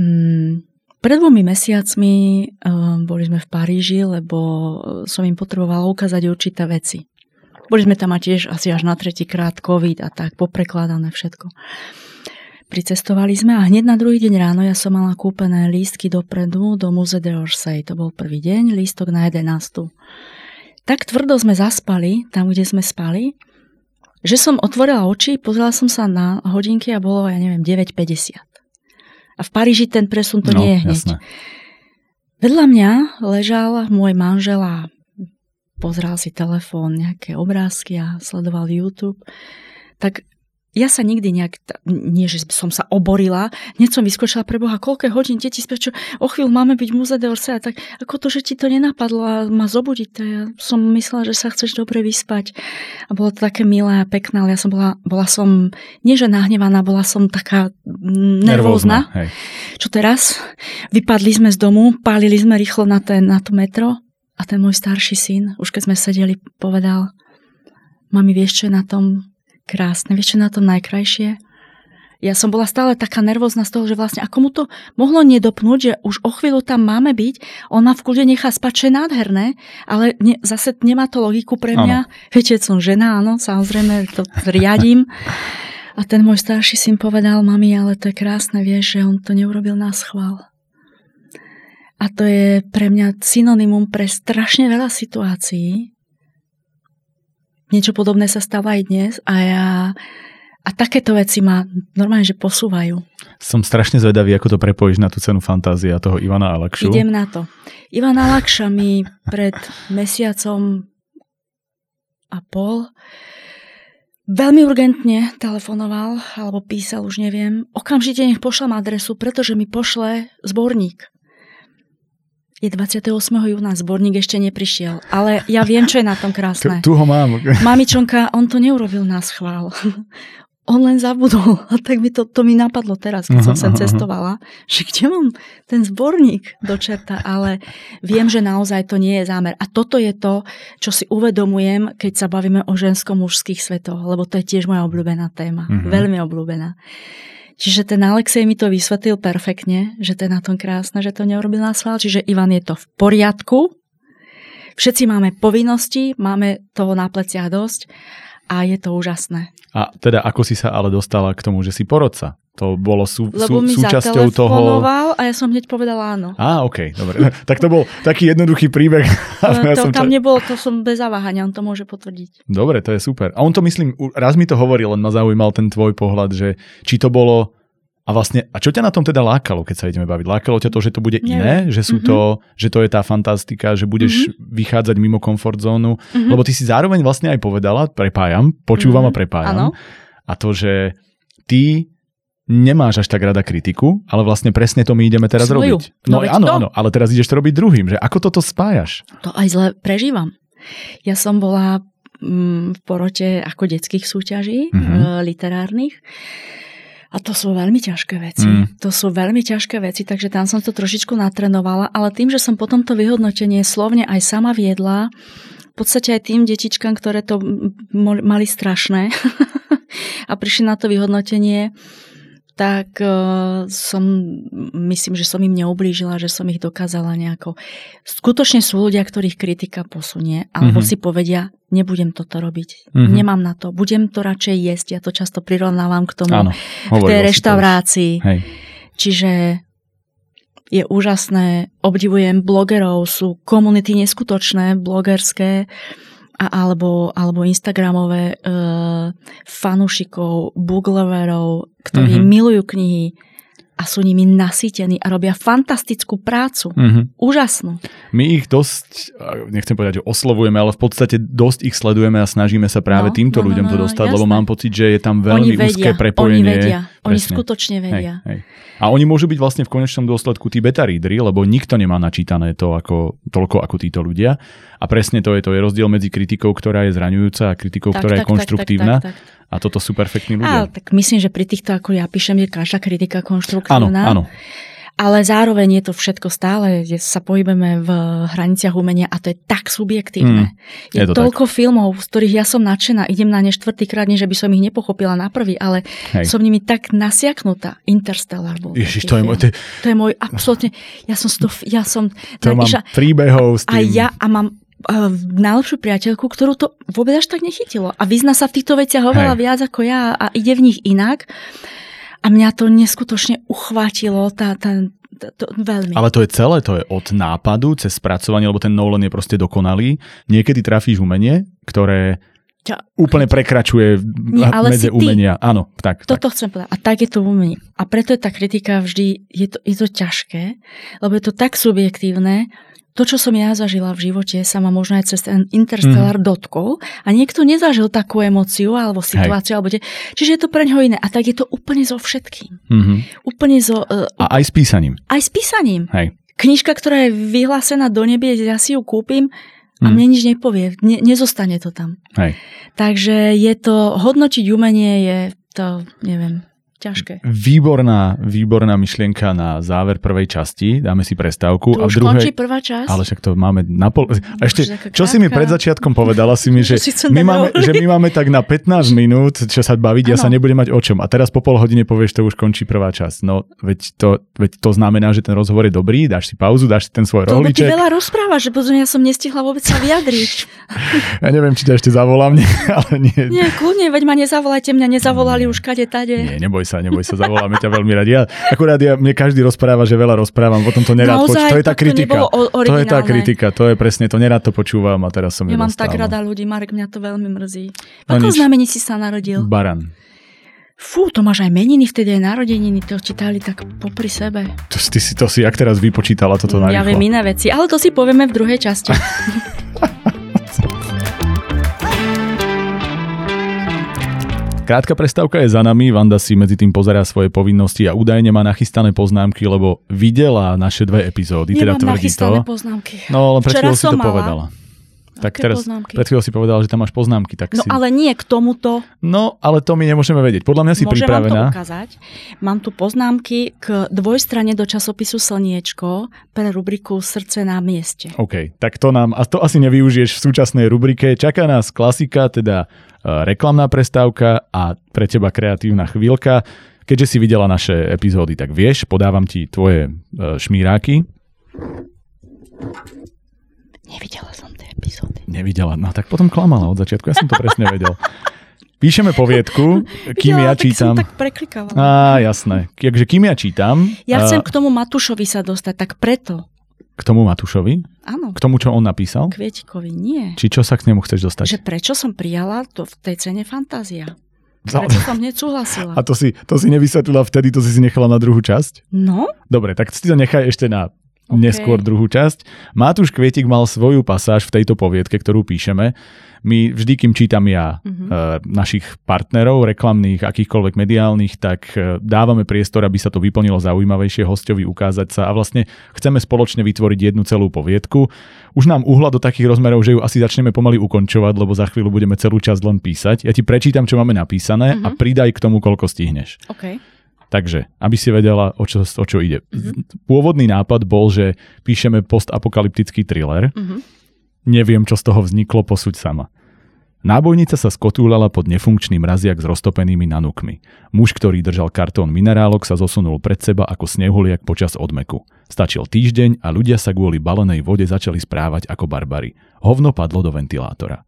Speaker 2: Mm, pred dvomi mesiacmi um, boli sme v Paríži, lebo som im potrebovala ukázať určité veci. Boli sme tam a tiež asi až na tretíkrát COVID a tak, poprekladané všetko. Pricestovali sme a hneď na druhý deň ráno ja som mala kúpené lístky dopredu do Musée d'Orsay. To bol prvý deň, lístok na 11. Tak tvrdo sme zaspali, tam, kde sme spali, že som otvorila oči, pozrela som sa na hodinky a bolo, ja neviem, 9.50. A v Paríži ten presun to
Speaker 1: no,
Speaker 2: nie je hneď.
Speaker 1: Jasné.
Speaker 2: Vedľa mňa ležal môj manžel a pozrel si telefón, nejaké obrázky a sledoval YouTube. Tak ja sa nikdy nejak, nie že som sa oborila, hneď som vyskočila pre Boha, koľko hodín deti spia, čo o chvíľu máme byť v Muze de Orsay, tak ako to, že ti to nenapadlo a ma zobudiť, to ja som myslela, že sa chceš dobre vyspať a bolo to také milé a pekné, ale ja som bola, bola som, nie že nahnevaná, bola som taká nervózna. nervózna čo teraz? Vypadli sme z domu, pálili sme rýchlo na, ten, na to metro a ten môj starší syn, už keď sme sedeli, povedal, mami, vieš, čo je na tom krásne. Vieš, čo na tom najkrajšie? Ja som bola stále taká nervózna z toho, že vlastne ako mu to mohlo nedopnúť, že už o chvíľu tam máme byť, on ma v kľude nechá spať, čo je nádherné, ale ne, zase nemá to logiku pre mňa. Ano. Viete, som žena, áno, samozrejme to riadím. A ten môj starší syn povedal, mami, ale to je krásne, vieš, že on to neurobil na schvál. A to je pre mňa synonymum pre strašne veľa situácií, Niečo podobné sa stáva aj dnes a ja a takéto veci ma normálne, že posúvajú.
Speaker 1: Som strašne zvedavý, ako to prepojíš na tú cenu fantázia toho Ivana Alakšu.
Speaker 2: Idem na to. Ivan Alakša mi pred mesiacom a pol veľmi urgentne telefonoval alebo písal, už neviem. Okamžite nech pošlem adresu, pretože mi pošle zborník je 28. júna, zborník ešte neprišiel. Ale ja viem, čo je na tom krásne.
Speaker 1: Tu, ho mám. *laughs*
Speaker 2: Mamičonka, on to neurobil na schvál. *laughs* On len zabudol. A tak mi to, to mi napadlo teraz, keď som sem cestovala, že kde mám ten zborník do čerta, ale viem, že naozaj to nie je zámer. A toto je to, čo si uvedomujem, keď sa bavíme o žensko-mužských svetoch, lebo to je tiež moja obľúbená téma. Mm-hmm. Veľmi obľúbená. Čiže ten Alexej mi to vysvetlil perfektne, že to je na tom krásne, že to neurobil na sval. Čiže Ivan je to v poriadku. Všetci máme povinnosti, máme toho na pleciach dosť a je to úžasné.
Speaker 1: A teda ako si sa ale dostala k tomu, že si porodca? To bolo sú, Lebo sú, mi súčasťou toho...
Speaker 2: a ja som hneď povedala áno.
Speaker 1: Á, OK, dobre. *laughs* tak to bol taký jednoduchý príbeh. *laughs* *laughs*
Speaker 2: ja to, som tam čo... nebolo, to som bez zaváhania, on to môže potvrdiť.
Speaker 1: Dobre, to je super. A on to myslím, raz mi to hovoril, len ma zaujímal ten tvoj pohľad, že či to bolo a vlastne, a čo ťa na tom teda lákalo, keď sa ideme baviť? Lákalo ťa to, že to bude iné? Že, sú mm-hmm. to, že to je tá fantastika, že budeš mm-hmm. vychádzať mimo komfort zónu? Mm-hmm. Lebo ty si zároveň vlastne aj povedala, prepájam, počúvam mm-hmm. a prepájam. Ano. A to, že ty nemáš až tak rada kritiku, ale vlastne presne to my ideme teraz Svoju. robiť. No, no áno, to? áno, ale teraz ideš to robiť druhým, že ako toto spájaš?
Speaker 2: To aj zle prežívam. Ja som bola mm, v porote ako detských súťaží mm-hmm. literárnych a to sú veľmi ťažké veci. Mm. To sú veľmi ťažké veci, takže tam som to trošičku natrenovala, ale tým, že som potom to vyhodnotenie slovne aj sama viedla, v podstate aj tým detičkám, ktoré to mali strašné *laughs* a prišli na to vyhodnotenie, tak uh, som, myslím, že som im neublížila, že som ich dokázala nejako. Skutočne sú ľudia, ktorých kritika posunie, alebo mm-hmm. si povedia, nebudem toto robiť, mm-hmm. nemám na to, budem to radšej jesť, ja to často prirovnávam k tomu, Áno, k tej reštaurácii. Hej. Čiže je úžasné, obdivujem blogerov, sú komunity neskutočné, blogerské, a, alebo, alebo Instagramové uh, fanúšikov, bookloverov, ktorí mm-hmm. milujú knihy a sú nimi nasýtení a robia fantastickú prácu. Mm-hmm. Úžasnú.
Speaker 1: My ich dosť, nechcem povedať, že oslovujeme, ale v podstate dosť ich sledujeme a snažíme sa práve no, týmto no, ľuďom no, no, to dostať, jasné. lebo mám pocit, že je tam veľmi vedia, úzke prepojenie.
Speaker 2: Oni vedia, Presne. oni skutočne vedia.
Speaker 1: Hej, hej. A oni môžu byť vlastne v konečnom dôsledku tí beta readery, lebo nikto nemá načítané to ako, toľko ako títo ľudia. A presne to je, to je rozdiel medzi kritikou, ktorá je zraňujúca a kritikou, tak, ktorá tak, je konštruktívna. Tak, tak, tak, tak. A toto sú perfektní ľudia.
Speaker 2: A, tak myslím, že pri týchto, ako ja píšem, je každá kritika konštruktívna.
Speaker 1: Áno, áno
Speaker 2: ale zároveň je to všetko stále, kde sa pohybujeme v hraniciach umenia a to je tak subjektívne. Mm, je, je to toľko tak. filmov, z ktorých ja som nadšená, idem na ne štvrtýkrát, nie že by som ich nepochopila na prvý, ale Hej. som nimi tak nasiaknutá. Interstellar bol.
Speaker 1: Ježiš, to je, môj, to, je...
Speaker 2: to je môj, absolútne, ja som, to, ja som
Speaker 1: to mám príbehov s tým.
Speaker 2: A ja, a mám najlepšiu priateľku, ktorú to vôbec až tak nechytilo. A vyzna sa v týchto veciach oveľa viac ako ja a ide v nich inak. A mňa to neskutočne uchvátilo, tá, tá, to, to, veľmi.
Speaker 1: Ale to je celé, to je od nápadu cez spracovanie, lebo ten Nolan je proste dokonalý. Niekedy trafíš umenie, ktoré
Speaker 2: Ťa,
Speaker 1: úplne prekračuje
Speaker 2: Nie, ale
Speaker 1: medze
Speaker 2: si ty.
Speaker 1: umenia. Áno, tak.
Speaker 2: Toto
Speaker 1: tak.
Speaker 2: chcem povedať. A tak je to v umení. A preto je tá kritika vždy, je to, je to ťažké, lebo je to tak subjektívne, to, čo som ja zažila v živote, sa ma možno aj cez ten interstellar mm. dotkol a niekto nezažil takú emociu alebo situáciu. Alebo te... Čiže je to pre ňoho iné. A tak je to úplne so všetkým.
Speaker 1: Mm-hmm.
Speaker 2: Úplne so... Uh,
Speaker 1: a aj s písaním.
Speaker 2: Aj s písaním.
Speaker 1: Hej.
Speaker 2: Knižka, ktorá je vyhlásená do nebie, ja si ju kúpim a
Speaker 1: Mm.
Speaker 2: mne nič nepovie. Ne, nezostane to tam.
Speaker 1: Hej.
Speaker 2: Takže je to, hodnotiť umenie je to, neviem, ťažké.
Speaker 1: Výborná, výborná myšlienka na záver prvej časti. Dáme si prestávku.
Speaker 2: To
Speaker 1: a
Speaker 2: už
Speaker 1: druhej...
Speaker 2: končí prvá časť?
Speaker 1: Ale však to máme na pol... A ešte, čo si mi pred začiatkom povedala si mi, *laughs* že my, máme, že my máme tak na 15 minút, čo sa baviť, ja
Speaker 2: Áno.
Speaker 1: sa nebudem mať o čom. A teraz po pol hodine povieš, to už končí prvá časť. No, veď to, veď to znamená, že ten rozhovor je dobrý, dáš si pauzu, dáš si ten svoj
Speaker 2: To ty
Speaker 1: rohlíček.
Speaker 2: veľa rozprávaš, že potom ja som nestihla vôbec sa vyjadriť.
Speaker 1: Ja neviem, či ťa ešte zavolám, *laughs* ale nie.
Speaker 2: Nie, kľudne, veď ma nezavolajte, mňa nezavolali už kade tade.
Speaker 1: Nie, neboj sa, neboj sa, zavoláme ťa veľmi radi. Ja, akurát ja, mne každý rozpráva, že veľa rozprávam, potom to nerád
Speaker 2: Naozaj.
Speaker 1: To je tá
Speaker 2: to
Speaker 1: kritika.
Speaker 2: nebolo o-
Speaker 1: to je tá kritika, to je presne, to nerád to počúvam a teraz som
Speaker 2: Ja mám
Speaker 1: dostal,
Speaker 2: tak
Speaker 1: no.
Speaker 2: rada ľudí, Marek, mňa to veľmi mrzí. V
Speaker 1: No
Speaker 2: akom znamení si sa narodil?
Speaker 1: Baran.
Speaker 2: Fú, to máš aj meniny, vtedy aj narodeniny, to ti dali tak popri sebe.
Speaker 1: To, ty si, to si jak teraz vypočítala toto na
Speaker 2: ja viem iné veci, ale to si povieme v druhej časti. *laughs*
Speaker 1: Krátka prestávka je za nami, Vanda si medzi tým pozerá svoje povinnosti a údajne má nachystané poznámky, lebo videla naše dve epizódy, teda
Speaker 2: Nemám
Speaker 1: tvrdí
Speaker 2: nachystané
Speaker 1: to.
Speaker 2: poznámky.
Speaker 1: No, ale pred si to
Speaker 2: mala.
Speaker 1: povedala. Tak
Speaker 2: Aké
Speaker 1: teraz,
Speaker 2: poznámky?
Speaker 1: pred chvíľou si povedala, že tam máš poznámky. Tak
Speaker 2: No
Speaker 1: si...
Speaker 2: ale nie k tomuto.
Speaker 1: no, ale to my nemôžeme vedieť. Podľa mňa si
Speaker 2: Môžem
Speaker 1: pripravená.
Speaker 2: to ukázať. Mám tu poznámky k dvojstrane do časopisu Slniečko pre rubriku Srdce na mieste.
Speaker 1: OK, tak to nám, a to asi nevyužiješ v súčasnej rubrike. Čaká nás klasika, teda uh, reklamná prestávka a pre teba kreatívna chvíľka. Keďže si videla naše epizódy, tak vieš, podávam ti tvoje uh, šmíráky.
Speaker 2: Nevidela som tie epizódy.
Speaker 1: Nevidela, no tak potom klamala od začiatku, ja som to presne vedel. Píšeme poviedku, kým
Speaker 2: Videla,
Speaker 1: ja
Speaker 2: tak
Speaker 1: čítam.
Speaker 2: som tak preklikala.
Speaker 1: Á, jasné. Takže kým ja čítam,
Speaker 2: Ja chcem
Speaker 1: a,
Speaker 2: k tomu Matúšovi sa dostať, tak preto.
Speaker 1: k tomu Matúšovi,
Speaker 2: Áno,
Speaker 1: k tomu, čo on napísal,
Speaker 2: Kvietikovi nie.
Speaker 1: či čo sa k nemu chceš dostať?
Speaker 2: Že prečo som prijala to v tej cene fantázia? Prečo som hneď súhlasila?
Speaker 1: A to si, to si nevysvetlila vtedy, to si si nechala na druhú časť?
Speaker 2: No,
Speaker 1: Dobre, tak si to nechaj ešte na
Speaker 2: OK.
Speaker 1: neskôr druhú časť. Matúš Kvietik mal svoju pasáž v tejto poviedke, ktorú píšeme. My vždy, kým čítam ja
Speaker 2: Mhm.
Speaker 1: e, našich partnerov, reklamných, akýchkoľvek mediálnych, tak e, dávame priestor, aby sa to vyplnilo zaujímavejšie hostovi, ukázať sa a vlastne chceme spoločne vytvoriť jednu celú poviedku. Už nám uhla do takých rozmerov, že ju asi začneme pomaly ukončovať, lebo za chvíľu budeme celú časť len písať. Ja ti prečítam, čo máme napísané a
Speaker 2: Mhm.
Speaker 1: pridaj k tomu, koľko stihneš.
Speaker 2: OK.
Speaker 1: Takže, aby si vedela, o čo, o čo ide.
Speaker 2: Mhm.
Speaker 1: Pôvodný nápad bol, že píšeme postapokalyptický thriller.
Speaker 2: Mhm.
Speaker 1: Neviem, čo z toho vzniklo, posuď sama. Nábojnica sa skotúľala pod nefunkčný mraziak s roztopenými nanukmi. Muž, ktorý držal kartón minerálok, sa zosunul pred seba ako snehuliak počas odmeku. Stačil týždeň a ľudia sa kvôli balenej vode začali správať ako barbary. Hovno padlo do ventilátora.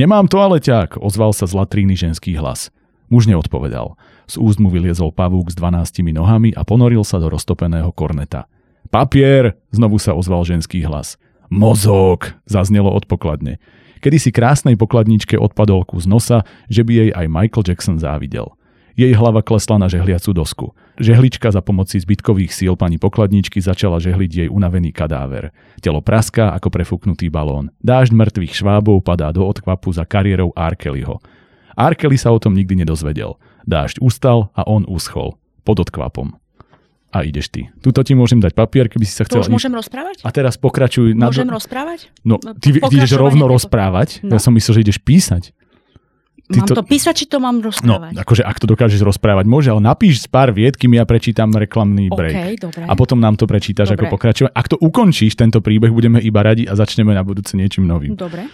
Speaker 1: Nemám toaleťák, ozval sa z latríny ženský hlas. Muž neodpovedal. Z úst mu vyliezol pavúk s dvanáctimi nohami a ponoril sa do roztopeného korneta. Papier, znovu sa ozval ženský hlas. Mozog, zaznelo od pokladne. Kedy si krásnej pokladničke odpadol kus nosa, že by jej aj Michael Jackson závidel. Jej hlava klesla na žehliacu dosku. Žehlička za pomoci zbytkových síl pani pokladničky začala žehliť jej unavený kadáver. Telo praská ako prefúknutý balón. Dážď mŕtvych švábov padá do odkvapu za kariérou Arkelyho. Arkely sa o tom nikdy nedozvedel. Dážď ustal a on uschol. Pod odkvapom. A ideš ty. Tuto ti môžem dať papier, keby si sa
Speaker 2: To
Speaker 1: chcel...
Speaker 2: už môžem rozprávať?
Speaker 1: A teraz pokračuj. na-
Speaker 2: Môžem rozprávať?
Speaker 1: No,
Speaker 2: No,
Speaker 1: ty, ty ideš rovno
Speaker 2: tejto-
Speaker 1: rozprávať?
Speaker 2: No.
Speaker 1: Ja som myslel, že ideš písať. Ty
Speaker 2: mám
Speaker 1: to-
Speaker 2: to... písať, či to mám
Speaker 1: No,
Speaker 2: rozprávať?
Speaker 1: akože ak to dokážeš rozprávať, môže, ale napíš pár vied, kým ja prečítam reklamný break.
Speaker 2: OK, dobre.
Speaker 1: A potom nám to prečítaš
Speaker 2: Dobre.
Speaker 1: ako pokračovanie. Ak to ukončíš, tento príbeh, budeme iba radi a začneme na budúce niečím novým.
Speaker 2: Dobre.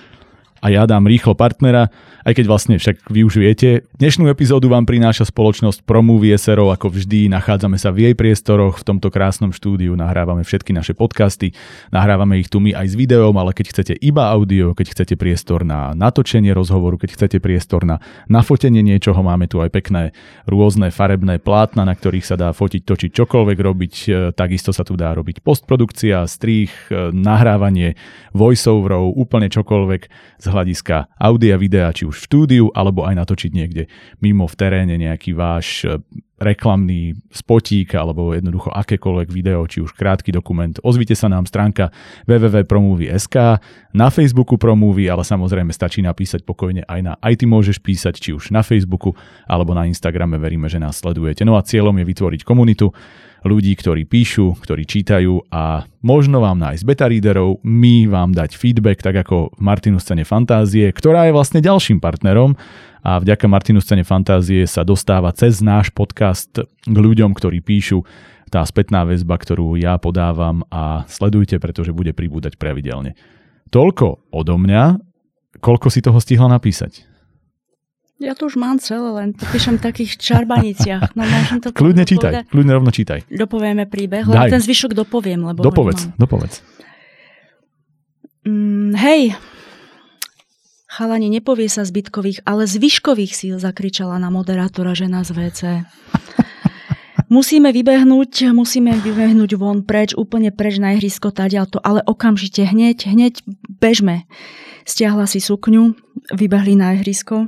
Speaker 1: A ja dám rýchlo partnera, aj keď vlastne však vy už viete. Dnešnú epizódu vám prináša spoločnosť Promovie SRO, ako vždy. Nachádzame sa v jej priestoroch, v tomto krásnom štúdiu, nahrávame všetky naše podcasty, nahrávame ich tu my aj s videom, ale keď chcete iba audio, keď chcete priestor na natočenie rozhovoru, keď chcete priestor na nafotenie niečoho, máme tu aj pekné rôzne farebné plátna, na ktorých sa dá fotiť, točiť čokoľvek robiť. E, Takisto sa tu dá robiť postprodukcia, strých, e, nahrávanie voiceoverov, úplne čokoľvek. S hľadiska audia, videa, či už v štúdiu, alebo aj natočiť niekde mimo v teréne nejaký váš e, reklamný spotík alebo jednoducho akékoľvek video, či už krátky dokument. Ozvite sa nám stránka www.promovie.sk, na Facebooku Promovie, ale samozrejme stačí napísať pokojne aj na aj ty môžeš písať, či už na Facebooku alebo na Instagrame, veríme, že nás sledujete. No a cieľom je vytvoriť komunitu, ľudí, ktorí píšu, ktorí čítajú a možno vám nájsť beta readerov, my vám dať feedback, tak ako v Martinu scéne fantázie, ktorá je vlastne ďalším partnerom a vďaka Martinu scéne fantázie sa dostáva cez náš podcast k ľuďom, ktorí píšu tá spätná väzba, ktorú ja podávam a sledujte, pretože bude pribúdať pravidelne. Toľko odo mňa. Koľko si toho stihla napísať?
Speaker 2: Ja to už mám celé, len píšem v takých čarbaniciach. No, to
Speaker 1: kľudne čítaj, povedať? kľudne rovno čítaj.
Speaker 2: Dopovieme príbeh, Daj. ten zvyšok dopoviem. Lebo
Speaker 1: dopovedz, dopovedz.
Speaker 2: Mm, hej, chalani, nepovie sa zbytkových, ale zvyškových síl, zakričala na moderátora žena z WC. Musíme vybehnúť, musíme vybehnúť von preč, úplne preč na ihrisko tadiaľto, ale okamžite, hneď, hneď bežme. Stiahla si sukňu, vybehli na ihrisko,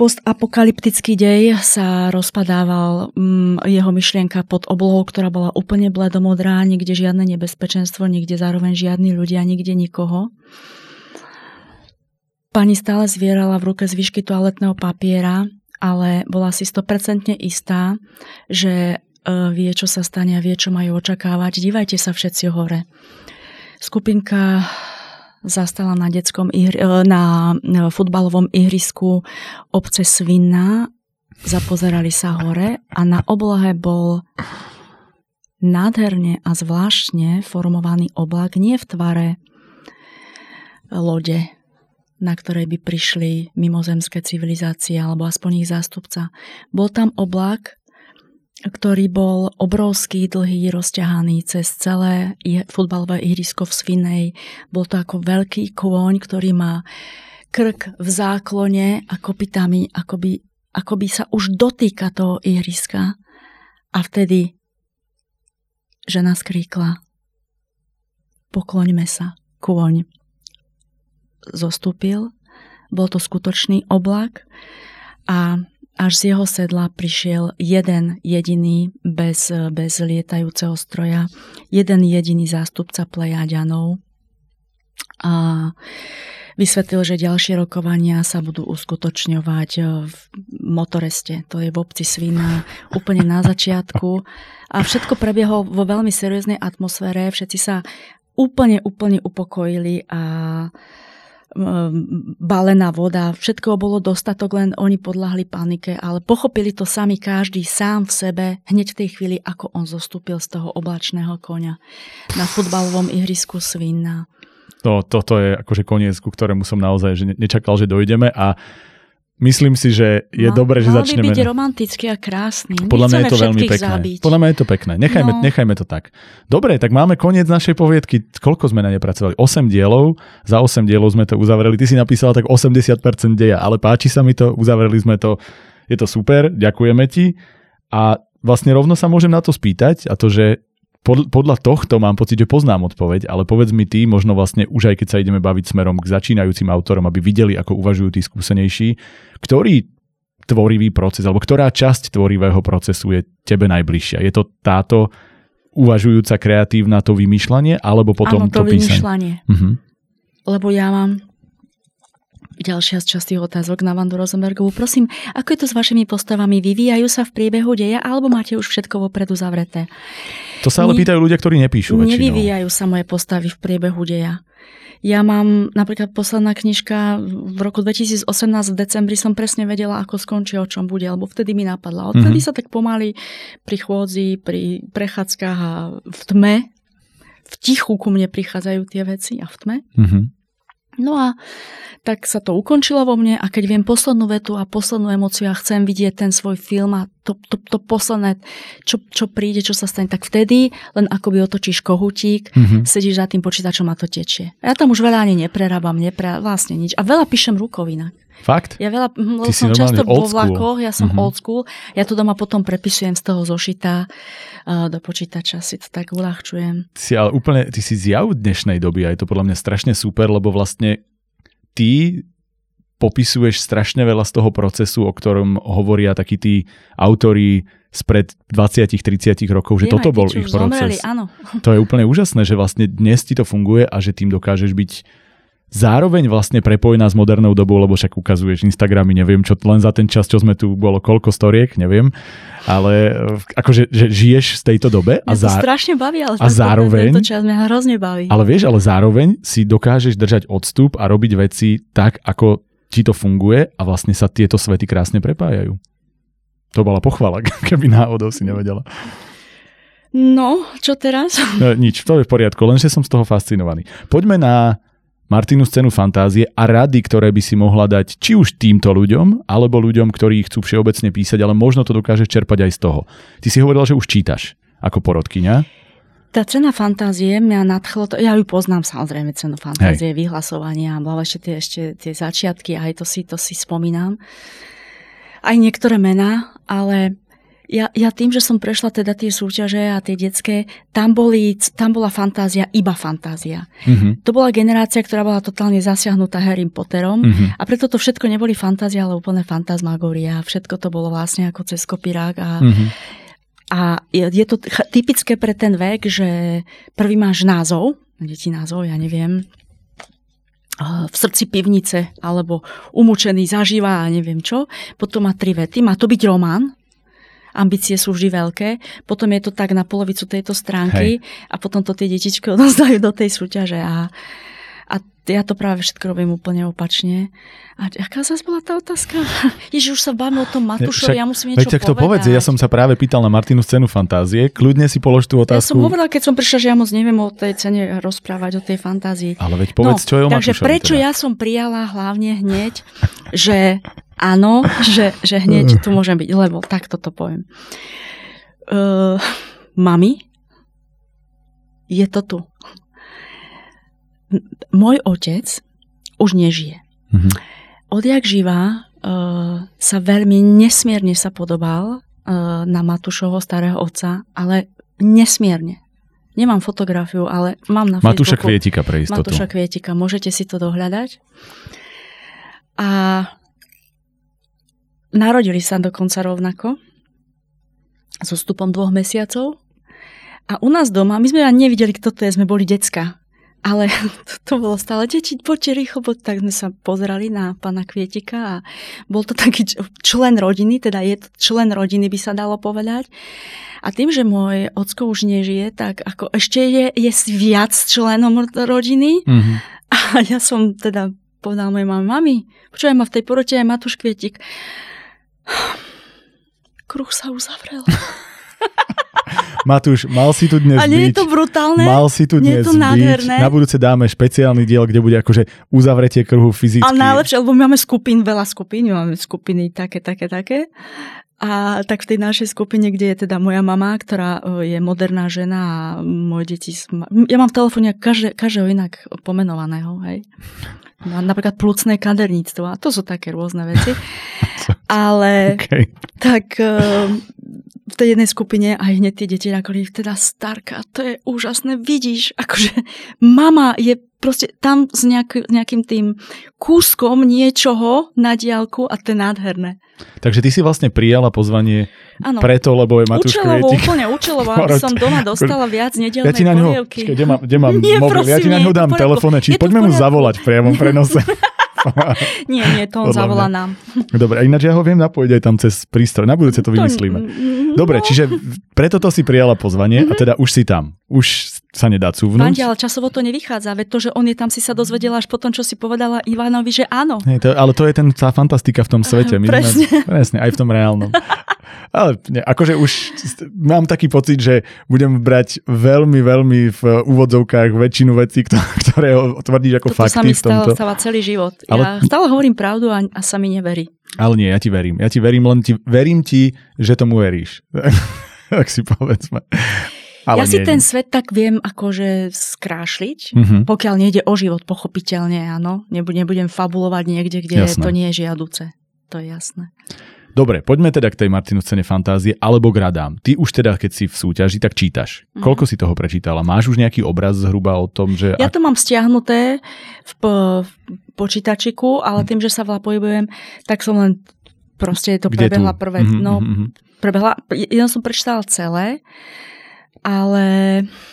Speaker 2: postapokalyptický dej sa rozpadával mm, jeho myšlienka pod oblohou, ktorá bola úplne bledomodrá, nikde žiadne nebezpečenstvo, nikde zároveň žiadni ľudia, nikde nikoho. Pani stále zvierala v ruke zvyšky toaletného papiera, ale bola si 100% istá, že e, vie, čo sa stane a vie, čo majú očakávať. Dívajte sa všetci hore. Skupinka zastala na, detskom ihri, e, na futbalovom ihrisku obce Svinna, zapozerali sa hore a na oblohe bol nádherne a zvláštne formovaný oblak, nie v tvare lode, na ktorej by prišli mimozemské civilizácie alebo aspoň ich zástupca. Bol tam oblak, ktorý bol obrovský, dlhý, rozťahaný cez celé futbalové ihrisko v Svinej. Bol to ako veľký kôň, ktorý má krk v záklone a kopitami, akoby, akoby sa už dotýka toho ihriska. A vtedy žena skríkla pokloňme sa, kôň zostúpil, bol to skutočný oblak a až z jeho sedla prišiel jeden jediný bez, bez lietajúceho stroja, jeden jediný zástupca Plejadianov a vysvetlil, že ďalšie rokovania sa budú uskutočňovať v Motoreste, to je v obci Svina, úplne na začiatku. A všetko prebiehlo vo veľmi serióznej atmosfére, všetci sa úplne, úplne upokojili a balená voda, všetko bolo dostatok, len oni podľahli panike, ale pochopili to sami každý sám v sebe hneď v tej chvíli, ako on zostúpil z toho oblačného konia na futbalovom ihrisku Svinna.
Speaker 1: To, toto je akože koniec, ku ktorému som naozaj že nečakal, že dojdeme a Myslím si, že je no, dobré, že začneme...
Speaker 2: Mal by byť romantický a krásny.
Speaker 1: Podľa mňa je to veľmi pekné. Zabiť. Podľa mňa je to pekné. Nechajme, no. nechajme to tak. Dobre, tak máme koniec našej poviedky. Koľko sme na ne pracovali? 8 dielov. Za 8 dielov sme to uzavreli. Ty si napísala tak 80% deja, ale páči sa mi to, uzavreli sme to. Je to super, ďakujeme ti. A vlastne rovno sa môžem na to spýtať a to, že podľa tohto mám pocit, že poznám odpoveď, ale povedz mi ty, možno vlastne už aj keď sa ideme baviť smerom k začínajúcim autorom, aby videli, ako uvažujú tí skúsenejší, ktorý tvorivý proces, alebo ktorá časť tvorivého procesu je tebe najbližšia? Je to táto uvažujúca kreatívna to vymýšľanie, alebo potom
Speaker 2: Áno, to, to
Speaker 1: vymýšľanie. Uh-huh.
Speaker 2: Lebo ja mám ďalšia z častých otázok na Vandu Rosenbergovú. Prosím, ako je to s vašimi postavami? Vyvíjajú sa v priebehu deja, alebo máte už všetko vopredu zavreté?
Speaker 1: To sa ale pýtajú ľudia, ktorí nepíšu väčšinou.
Speaker 2: Nevyvíjajú sa moje postavy v priebehu deja. Ja mám napríklad posledná knižka v roku 2018 v decembri som presne vedela, ako skončí, o čom bude, lebo vtedy mi napadla. Odtedy mm-hmm. sa tak pomaly pri chôdzi, pri prechádzkach a v tme, v tichu ku mne prichádzajú tie veci a v tme. Mm-hmm. No a tak sa to ukončilo vo mne a keď viem poslednú vetu a poslednú emociu a chcem vidieť ten svoj film a to, to, to posledné, čo, čo príde, čo sa stane, tak vtedy len akoby otočíš kohutík, mm-hmm. sedíš za tým počítačom a to tečie. Ja tam už veľa ani neprerábam, nepre, vlastne nič. A veľa píšem rukou inak.
Speaker 1: Fakt?
Speaker 2: Ja veľa, lebo som často vo vlakoch, ja som mm-hmm. old school, ja to doma potom prepisujem z toho zošita uh, do počítača, si to tak uľahčujem.
Speaker 1: Si ale úplne, ty si zjav dnešnej doby a je to podľa mňa strašne super, lebo vlastne ty popisuješ strašne veľa z toho procesu, o ktorom hovoria takí tí autori spred 20-30 rokov, že Viem, toto bol ich proces.
Speaker 2: Zomreli, áno.
Speaker 1: To je úplne úžasné, že vlastne dnes ti to funguje a že tým dokážeš byť zároveň vlastne prepojená s modernou dobou, lebo však ukazuješ Instagramy, neviem čo, len za ten čas, čo sme tu, bolo koľko storiek, neviem, ale akože že žiješ z tejto dobe
Speaker 2: a, zá... strašne baví, ale
Speaker 1: a zároveň,
Speaker 2: tento čas mňa hrozne baví.
Speaker 1: Ale vieš, ale zároveň si dokážeš držať odstup a robiť veci tak, ako ti to funguje a vlastne sa tieto svety krásne prepájajú. To bola pochvala, *laughs* keby náhodou si nevedela.
Speaker 2: No, čo teraz? *laughs*
Speaker 1: No, nič, to je v poriadku, lenže som z toho fascinovaný. Poďme na Martinu scénu fantázie a rady, ktoré by si mohla dať či už týmto ľuďom, alebo ľuďom, ktorí chcú všeobecne písať, ale možno to dokážeš čerpať aj z toho. Ty si hovorila, že už čítaš ako porodkyňa.
Speaker 2: Tá cena fantázie mňa nadchlo, to, ja ju poznám samozrejme cenu fantázie, Hej. vyhlasovania, a ešte tie, ešte tie začiatky, aj to si, to si spomínam. Aj niektoré mená, ale ja, ja tým, že som prešla teda tie súťaže a tie detské, tam, boli, tam bola fantázia, iba fantázia. Mm-hmm. To bola generácia, ktorá bola totálne zasiahnutá Harry Potterom mm-hmm. a preto to všetko neboli fantázia, ale úplne fantasmagória. Všetko to bolo vlastne ako cez kopírák a mm-hmm. A je, je to typické pre ten vek, že prvý máš názov, deti názov, ja neviem, v srdci pivnice, alebo umúčený zažíva a neviem čo. Potom má tri vety. Má to byť román, ambície sú vždy veľké, potom je to tak na polovicu tejto stránky Hej. a potom to tie detičky odozdajú do tej súťaže a, a ja to práve všetko robím úplne opačne. A aká zase bola tá otázka? *laughs* Ježiš, už sa bavíme o tom Matúšovi, ja musím niečo
Speaker 1: povedať. to povedz, ja som sa práve pýtal na Martinu scénu fantázie, kľudne si polož tú otázku.
Speaker 2: Ja som hovorila, keď som prišla, že ja moc neviem o tej cene rozprávať, o tej fantázii.
Speaker 1: Ale veď povedz, no, čo je o
Speaker 2: Takže
Speaker 1: Matúšovi
Speaker 2: prečo teda? ja som prijala hlavne hneď, že áno, že, že hneď tu môžem byť, lebo takto to poviem. Uh, mami, je to tu. Môj otec už nežije. Mm-hmm. Odjak živá uh, sa veľmi nesmierne sa podobal uh, na Matúšovho starého otca, ale nesmierne. Nemám fotografiu, ale mám na
Speaker 1: Matúša Facebooku. Kvietika pre istotu.
Speaker 2: Matúša Kvietika, môžete si to dohľadať. A Narodili sa dokonca rovnako, so stupom dvoch mesiacov. A u nás doma, my sme ani nevideli, kto to je, sme boli decka. Ale to, *laughs* to bolo stále, deti, poďte rýchlo, tak sme sa pozerali na pána Kvietika a bol to *laughs* taký člen rodiny, teda je to člen rodiny, by sa dalo povedať. A tým, že môj ocko už nežije, tak ako ešte je, je viac členom rodiny. Mm-hmm. *laughs* A ja som teda povedala mojej mami, mami, počúvaj ma v tej porote aj Matúš Kvietik. *sighs* Kruh sa uzavrel.
Speaker 1: Matúš, mal si tu dnes
Speaker 2: A nie byť, je to brutálne?
Speaker 1: Mal si tu dnes nie je to byť. Na budúce dáme špeciálny diel, kde bude akože uzavretie kruhu fyzicky.
Speaker 2: A najlepšie, lebo my máme skupín, veľa skupín, máme skupiny také, také, také. A tak v tej našej skupine, kde je teda moja mama, ktorá e, je moderná žena a moje deti... Ja mám v telefóne každé, každého inak pomenovaného, hej. Napríklad plúcne kaderníctvo a to sú také rôzne veci. *laughs* Ale okay. tak ehm, v tej jednej skupine aj hneď tie deti nakoli, teda starka, to je úžasné, vidíš, akože mama je proste tam s nejaký, nejakým tým kúskom niečoho na diálku a to je nádherné.
Speaker 1: Takže ty si vlastne prijala pozvanie ano. preto, lebo je Matúš
Speaker 2: Účelovo, Kvietik. úplne účelovo, *laughs* aby som doma dostala viac nedelnej ňo,
Speaker 1: kde mám, kde mám Nie, mobil, prosím, ja ti na ňo dám telefónne, či poďme mu zavolať v priamom prenose. *laughs*
Speaker 2: nie, nie, to on zavolá nám.
Speaker 1: Dobre, a ináč ja ho viem napojiť aj tam cez prístroj. Na budúce to vymyslíme. Dobre, no. čiže preto to si prijala pozvanie mm-hmm. a mhm. teda už si tam. Už sa nedá cúvnuť.
Speaker 2: Vandi, ale časovo to nevychádza, veď to, že on je tam, si sa dozvedela až potom, čo si povedala Ivanovi, že áno.
Speaker 1: Nie, to, ale to je ten, tá fantastika v tom *laughs* svete. My presne. Sme, presne, aj v tom reálnom. *laughs* Ale ne, akože už mám taký pocit, že budem brať veľmi, veľmi v úvodzovkách väčšinu vecí, ktoré tvrdíš ako
Speaker 2: Toto
Speaker 1: fakty
Speaker 2: sa mi
Speaker 1: tomto.
Speaker 2: stáva celý život.
Speaker 1: Ale-
Speaker 2: Ja stále hovorím pravdu a, a sa mi neverí.
Speaker 1: Ale nie, ja ti verím. Ja ti verím, len ti, verím ti, že tomu veríš. *laughs* tak si povedzme. Ale
Speaker 2: ja si
Speaker 1: nie,
Speaker 2: ten
Speaker 1: nie.
Speaker 2: svet tak viem akože skrášliť,
Speaker 1: Mhm.
Speaker 2: pokiaľ nejde o život, pochopiteľne, áno. Nebudem fabulovať niekde, kde
Speaker 1: Jasné.
Speaker 2: to nie je žiaduce. To je jasné.
Speaker 1: Dobre, poďme teda k tej Martinu scéne fantázie alebo k radám. Ty už teda, keď si v súťaži, tak čítaš.
Speaker 2: Mhm.
Speaker 1: Koľko si toho prečítala? Máš už nejaký obraz zhruba o tom, že...
Speaker 2: Ja
Speaker 1: ak-
Speaker 2: to mám stiahnuté v, po- v počítačiku, ale tým, že sa veľa pohybujem, tak som len proste to
Speaker 1: Kde
Speaker 2: prebehla
Speaker 1: tu?
Speaker 2: prvé.
Speaker 1: Mhm,
Speaker 2: No,
Speaker 1: mhm, mhm.
Speaker 2: prebehla, jedno som prečítala celé, ale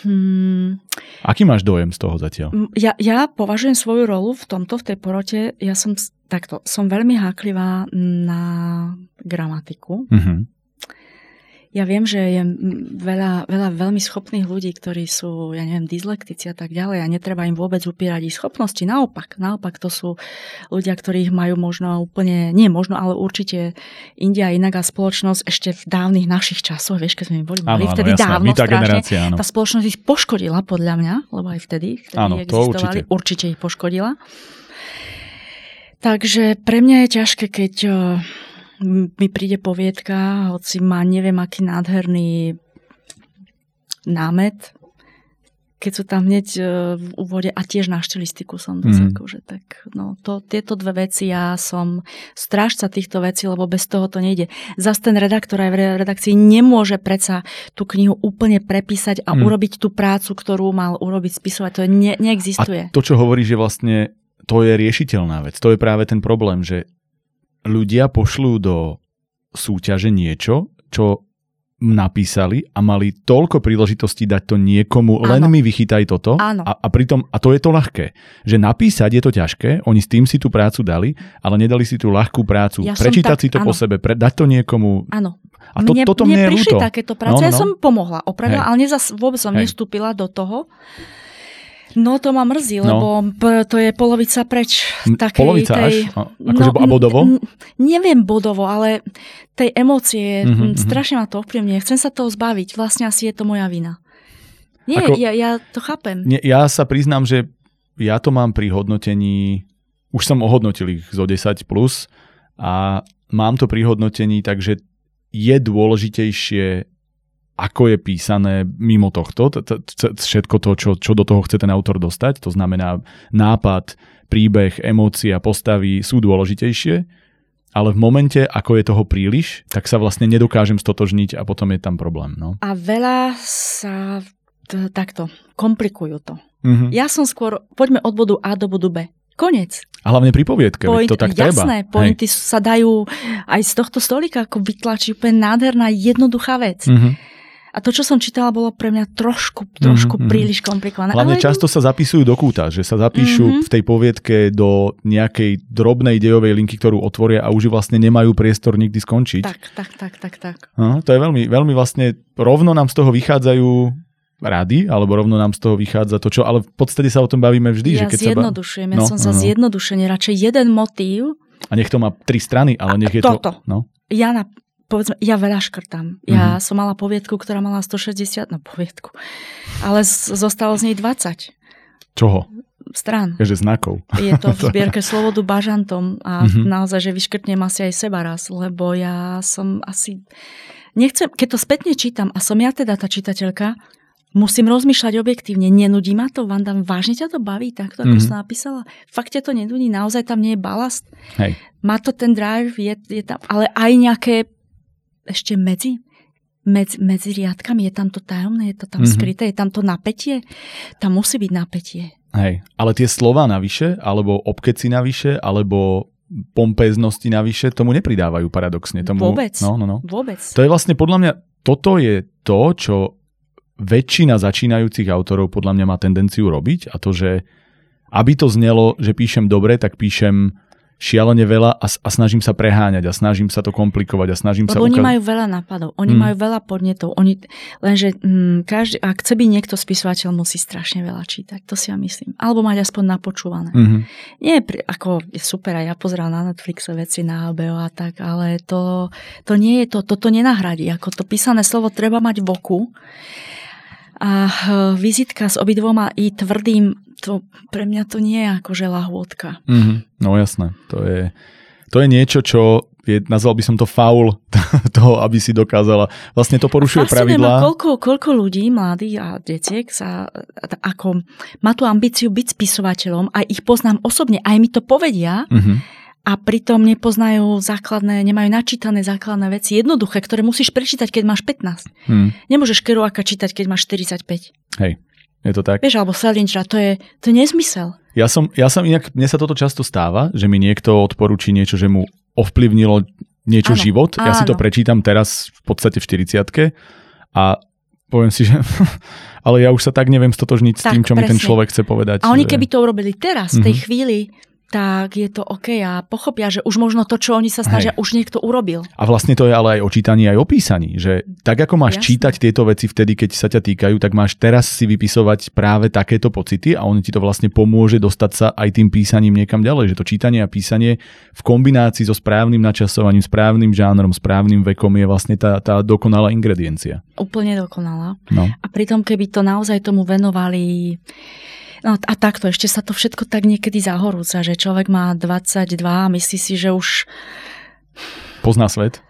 Speaker 2: hm,
Speaker 1: Aký máš dojem z toho zatiaľ?
Speaker 2: ja, ja považujem svoju rolu v tomto, v tej porote, ja som takto, som veľmi háklivá na gramatiku.
Speaker 1: Mhm.
Speaker 2: Ja viem, že je veľa, veľa veľmi schopných ľudí, ktorí sú, ja neviem, dyslektici a tak ďalej a netreba im vôbec upierať ich schopnosti. Naopak, naopak to sú ľudia, ktorých majú možno úplne, nie možno, ale určite India inak a spoločnosť ešte v dávnych našich časoch, vieš, keď sme boli mali,
Speaker 1: Áno, áno,
Speaker 2: vtedy
Speaker 1: jasné.
Speaker 2: dávno
Speaker 1: tá
Speaker 2: strašne,
Speaker 1: generácia, áno.
Speaker 2: tá spoločnosť ich poškodila podľa mňa, lebo aj vtedy, vtedy
Speaker 1: Áno, to
Speaker 2: existovali,
Speaker 1: určite.
Speaker 2: určite ich poškodila. Takže pre mňa je ťažké, keď mi príde poviedka, hoci má neviem aký nádherný námet, keď sú tam hneď v úvode a tiež na štilistiku som dosť
Speaker 1: Mhm.
Speaker 2: akože tak, no to, tieto dve veci ja som strážca týchto vecí, lebo bez toho to nejde. Zas ten redaktor aj v re- redakcii nemôže predsa tú knihu úplne prepísať a
Speaker 1: Mhm.
Speaker 2: urobiť tú prácu, ktorú mal urobiť spisovať. To ne, neexistuje.
Speaker 1: A to, čo hovoríš, je vlastne, to je riešiteľná vec. To je práve ten problém, že ľudia pošlú do súťaže niečo, čo napísali a mali toľko príležitostí dať to niekomu, len
Speaker 2: Áno.
Speaker 1: mi vychytaj toto.
Speaker 2: Áno.
Speaker 1: A, a pritom, a to je to ľahké, že napísať je to ťažké, oni s tým si tú prácu dali, ale nedali si tú ľahkú prácu,
Speaker 2: Ja
Speaker 1: prečítať
Speaker 2: tak-
Speaker 1: si to po
Speaker 2: áno.
Speaker 1: sebe, pre, dať to niekomu.
Speaker 2: Áno.
Speaker 1: A to, toto mne je
Speaker 2: prišli
Speaker 1: ľúto.
Speaker 2: takéto práce.
Speaker 1: No, no,
Speaker 2: Ja
Speaker 1: no.
Speaker 2: som pomohla, opravila,
Speaker 1: Hej.
Speaker 2: ale nezas, vôbec som
Speaker 1: Hej.
Speaker 2: nestúpila do toho. No to ma mrzí,
Speaker 1: No.
Speaker 2: lebo to je polovica preč. Takej,
Speaker 1: Polovica
Speaker 2: tej,
Speaker 1: až? Akože a
Speaker 2: n-
Speaker 1: bodovo?
Speaker 2: n- neviem bodovo, ale tej emócie
Speaker 1: Mhm,
Speaker 2: mm
Speaker 1: mhm.
Speaker 2: strašne ma to ovplyvňuje. Chcem sa toho zbaviť. Vlastne asi je to moja vina. Nie,
Speaker 1: Ako-
Speaker 2: ja, ja to chápem.
Speaker 1: Nie, ja sa priznám, že ja to mám pri hodnotení, už som ohodnotil ich zo 10+, plus a mám to pri hodnotení, takže je dôležitejšie, ako je písané mimo tohto, t- t- t- všetko to, čo, čo do toho chce ten autor dostať, to znamená nápad, príbeh, emócia, postavy sú dôležitejšie, ale v momente, ako je toho príliš, tak sa vlastne nedokážem stotožniť a potom je tam problém. No.
Speaker 2: A veľa sa t- takto komplikujú to.
Speaker 1: Mhm.
Speaker 2: Ja som skôr, poďme od bodu A do bodu B. Konec.
Speaker 1: A hlavne pri poviedke, veď to tak treba.
Speaker 2: jasné,
Speaker 1: Hej.
Speaker 2: pointy sa dajú aj z tohto stolika ako vytlačiť úplne nádherná, jednoduchá vec.
Speaker 1: Mhm.
Speaker 2: A to, čo som čítala, bolo pre mňa trošku, trošku
Speaker 1: Mhm, mhm.
Speaker 2: príliš komplikované.
Speaker 1: Hlavne
Speaker 2: Ale
Speaker 1: často sa zapisujú do kúta, že sa zapíšu
Speaker 2: Mhm.
Speaker 1: v tej poviedke do nejakej drobnej dejovej linky, ktorú otvoria a už vlastne nemajú priestor nikdy skončiť.
Speaker 2: Tak, tak, tak, tak, tak.
Speaker 1: Aha, to je veľmi, veľmi vlastne, rovno nám z toho vychádzajú rady, alebo rovno nám z toho vychádza to, čo, ale v podstate sa o tom bavíme vždy.
Speaker 2: ja
Speaker 1: že keď sa ba-
Speaker 2: zjednodušujem, ja
Speaker 1: No,
Speaker 2: som za
Speaker 1: no, no.
Speaker 2: zjednodušenie. Radšej jeden motív,
Speaker 1: A nech to má tri strany, ale
Speaker 2: A
Speaker 1: nech je
Speaker 2: toto.
Speaker 1: to... No.
Speaker 2: ja na, povedzme, ja veľa škrtám. Ja
Speaker 1: Mhm.
Speaker 2: som mala poviedku, ktorá mala 160, no poviedku, ale z, zostalo z nej 20
Speaker 1: Čoho?
Speaker 2: strán.
Speaker 1: Takže znakov.
Speaker 2: Je to *laughs* v zbierke Slobodu bažantom a
Speaker 1: Mhm.
Speaker 2: naozaj, že vyškrtnem asi aj seba raz, lebo ja som asi... Nechcem, keď to spätne čítam a som ja teda tá čitateľka, musím rozmýšľať objektívne. Nenudí ma to, Vanda, vážne ťa to baví takto, ako
Speaker 1: Mhm.
Speaker 2: som napísala? Fakt ťa to nenudí? Naozaj tam nie je balast?
Speaker 1: Hej.
Speaker 2: Má to ten drive, je, je tam, ale aj nejaké ešte medzi, medzi, medzi riadkami, je tam to tajomné, je to tam
Speaker 1: Mhm.
Speaker 2: skryté, je tam to napätie? Tam musí byť napätie.
Speaker 1: Hej. Ale tie slova navyše, alebo obkeci navyše, alebo pompéznosti navyše, tomu nepridávajú paradoxne. Tomu,
Speaker 2: Vôbec.
Speaker 1: No, no, no.
Speaker 2: Vôbec.
Speaker 1: To je vlastne podľa mňa, toto je to, čo väčšina začínajúcich autorov podľa mňa má tendenciu robiť a to, že aby to znelo, že píšem dobre, tak píšem šialene veľa a, a snažím sa preháňať a snažím sa to komplikovať a snažím
Speaker 2: Lebo
Speaker 1: sa...
Speaker 2: oni majú veľa nápadov, oni mm. majú veľa podnetov, oni, lenže mm, každý, ak chce byť niekto spisovateľ, musí strašne veľa čítať, to si ja myslím. Alebo mať aspoň napočúvané. Mm-hmm. Nie, ako je super, aj ja pozerám na Netflixe veci na HBO a tak, ale to, to nie je to, toto nenahradí. Ako to písané slovo treba mať v oku a e, vizitka s obidvoma i tvrdým, to pre mňa to nie je akože lahôdka.
Speaker 1: Mm-hmm. No jasné, to je, to je niečo, čo je, nazval by som to faul *laughs* toho, aby si dokázala. Vlastne to porušuje pravidlá.
Speaker 2: Koľko, koľko ľudí, mladých a detiek sa ako má tú ambíciu byť spisovateľom a ich poznám osobne, aj mi to povedia, mm-hmm a pritom nepoznajú základné, nemajú načítané základné veci, jednoduché, ktoré musíš prečítať, keď máš 15. Hmm. Nemôžeš Kerouaka čítať, keď máš 45.
Speaker 1: Hej, je to tak?
Speaker 2: Vieš, alebo Selinča, to je, to je nezmysel.
Speaker 1: Ja som, ja som inak, mne sa toto často stáva, že mi niekto odporúči niečo, že mu ovplyvnilo niečo áno, život. Ja áno. si to prečítam teraz v podstate v 40 a poviem si, že *laughs* ale ja už sa tak neviem stotožniť tak, s tým, čo presne. mi ten človek chce povedať.
Speaker 2: A oni že... keby to urobili teraz, v tej mm-hmm. chvíli, tak je to OK a pochopia, že už možno to, čo oni sa snažia, Hej. už niekto urobil.
Speaker 1: A vlastne to je ale aj o čítaní, aj o písaní, že tak ako máš Jasne. čítať tieto veci vtedy, keď sa ťa týkajú, tak máš teraz si vypisovať práve takéto pocity a on ti to vlastne pomôže dostať sa aj tým písaním niekam ďalej, že to čítanie a písanie v kombinácii so správnym načasovaním, správnym žánrom, správnym vekom je vlastne tá, tá dokonalá ingrediencia.
Speaker 2: Úplne dokonalá. No. A pritom, keby to naozaj tomu venovali No a takto, ešte sa to všetko tak niekedy zahorúca, že človek má 22 a myslí si, že už...
Speaker 1: Pozná svet.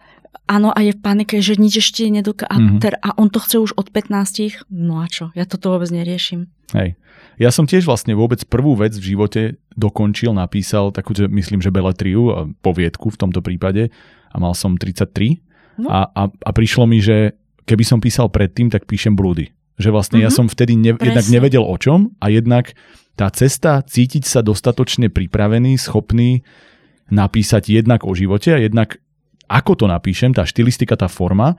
Speaker 2: Áno, a je v panike, že nič ešte nedoká... Mm-hmm. A, a on to chce už od 15. No a čo? Ja toto vôbec neriešim.
Speaker 1: Hej. Ja som tiež vlastne vôbec prvú vec v živote dokončil, napísal takú, že myslím, že beletriu, poviedku v tomto prípade a mal som 33 no. a, a, a prišlo mi, že keby som písal predtým, tak píšem blúdy. Že vlastne mm-hmm. ja mhm. som vtedy ne, jednak nevedel o čom a jednak tá cesta cítiť sa dostatočne pripravený, schopný napísať jednak o živote a jednak ako to napíšem, tá štilistika, tá forma,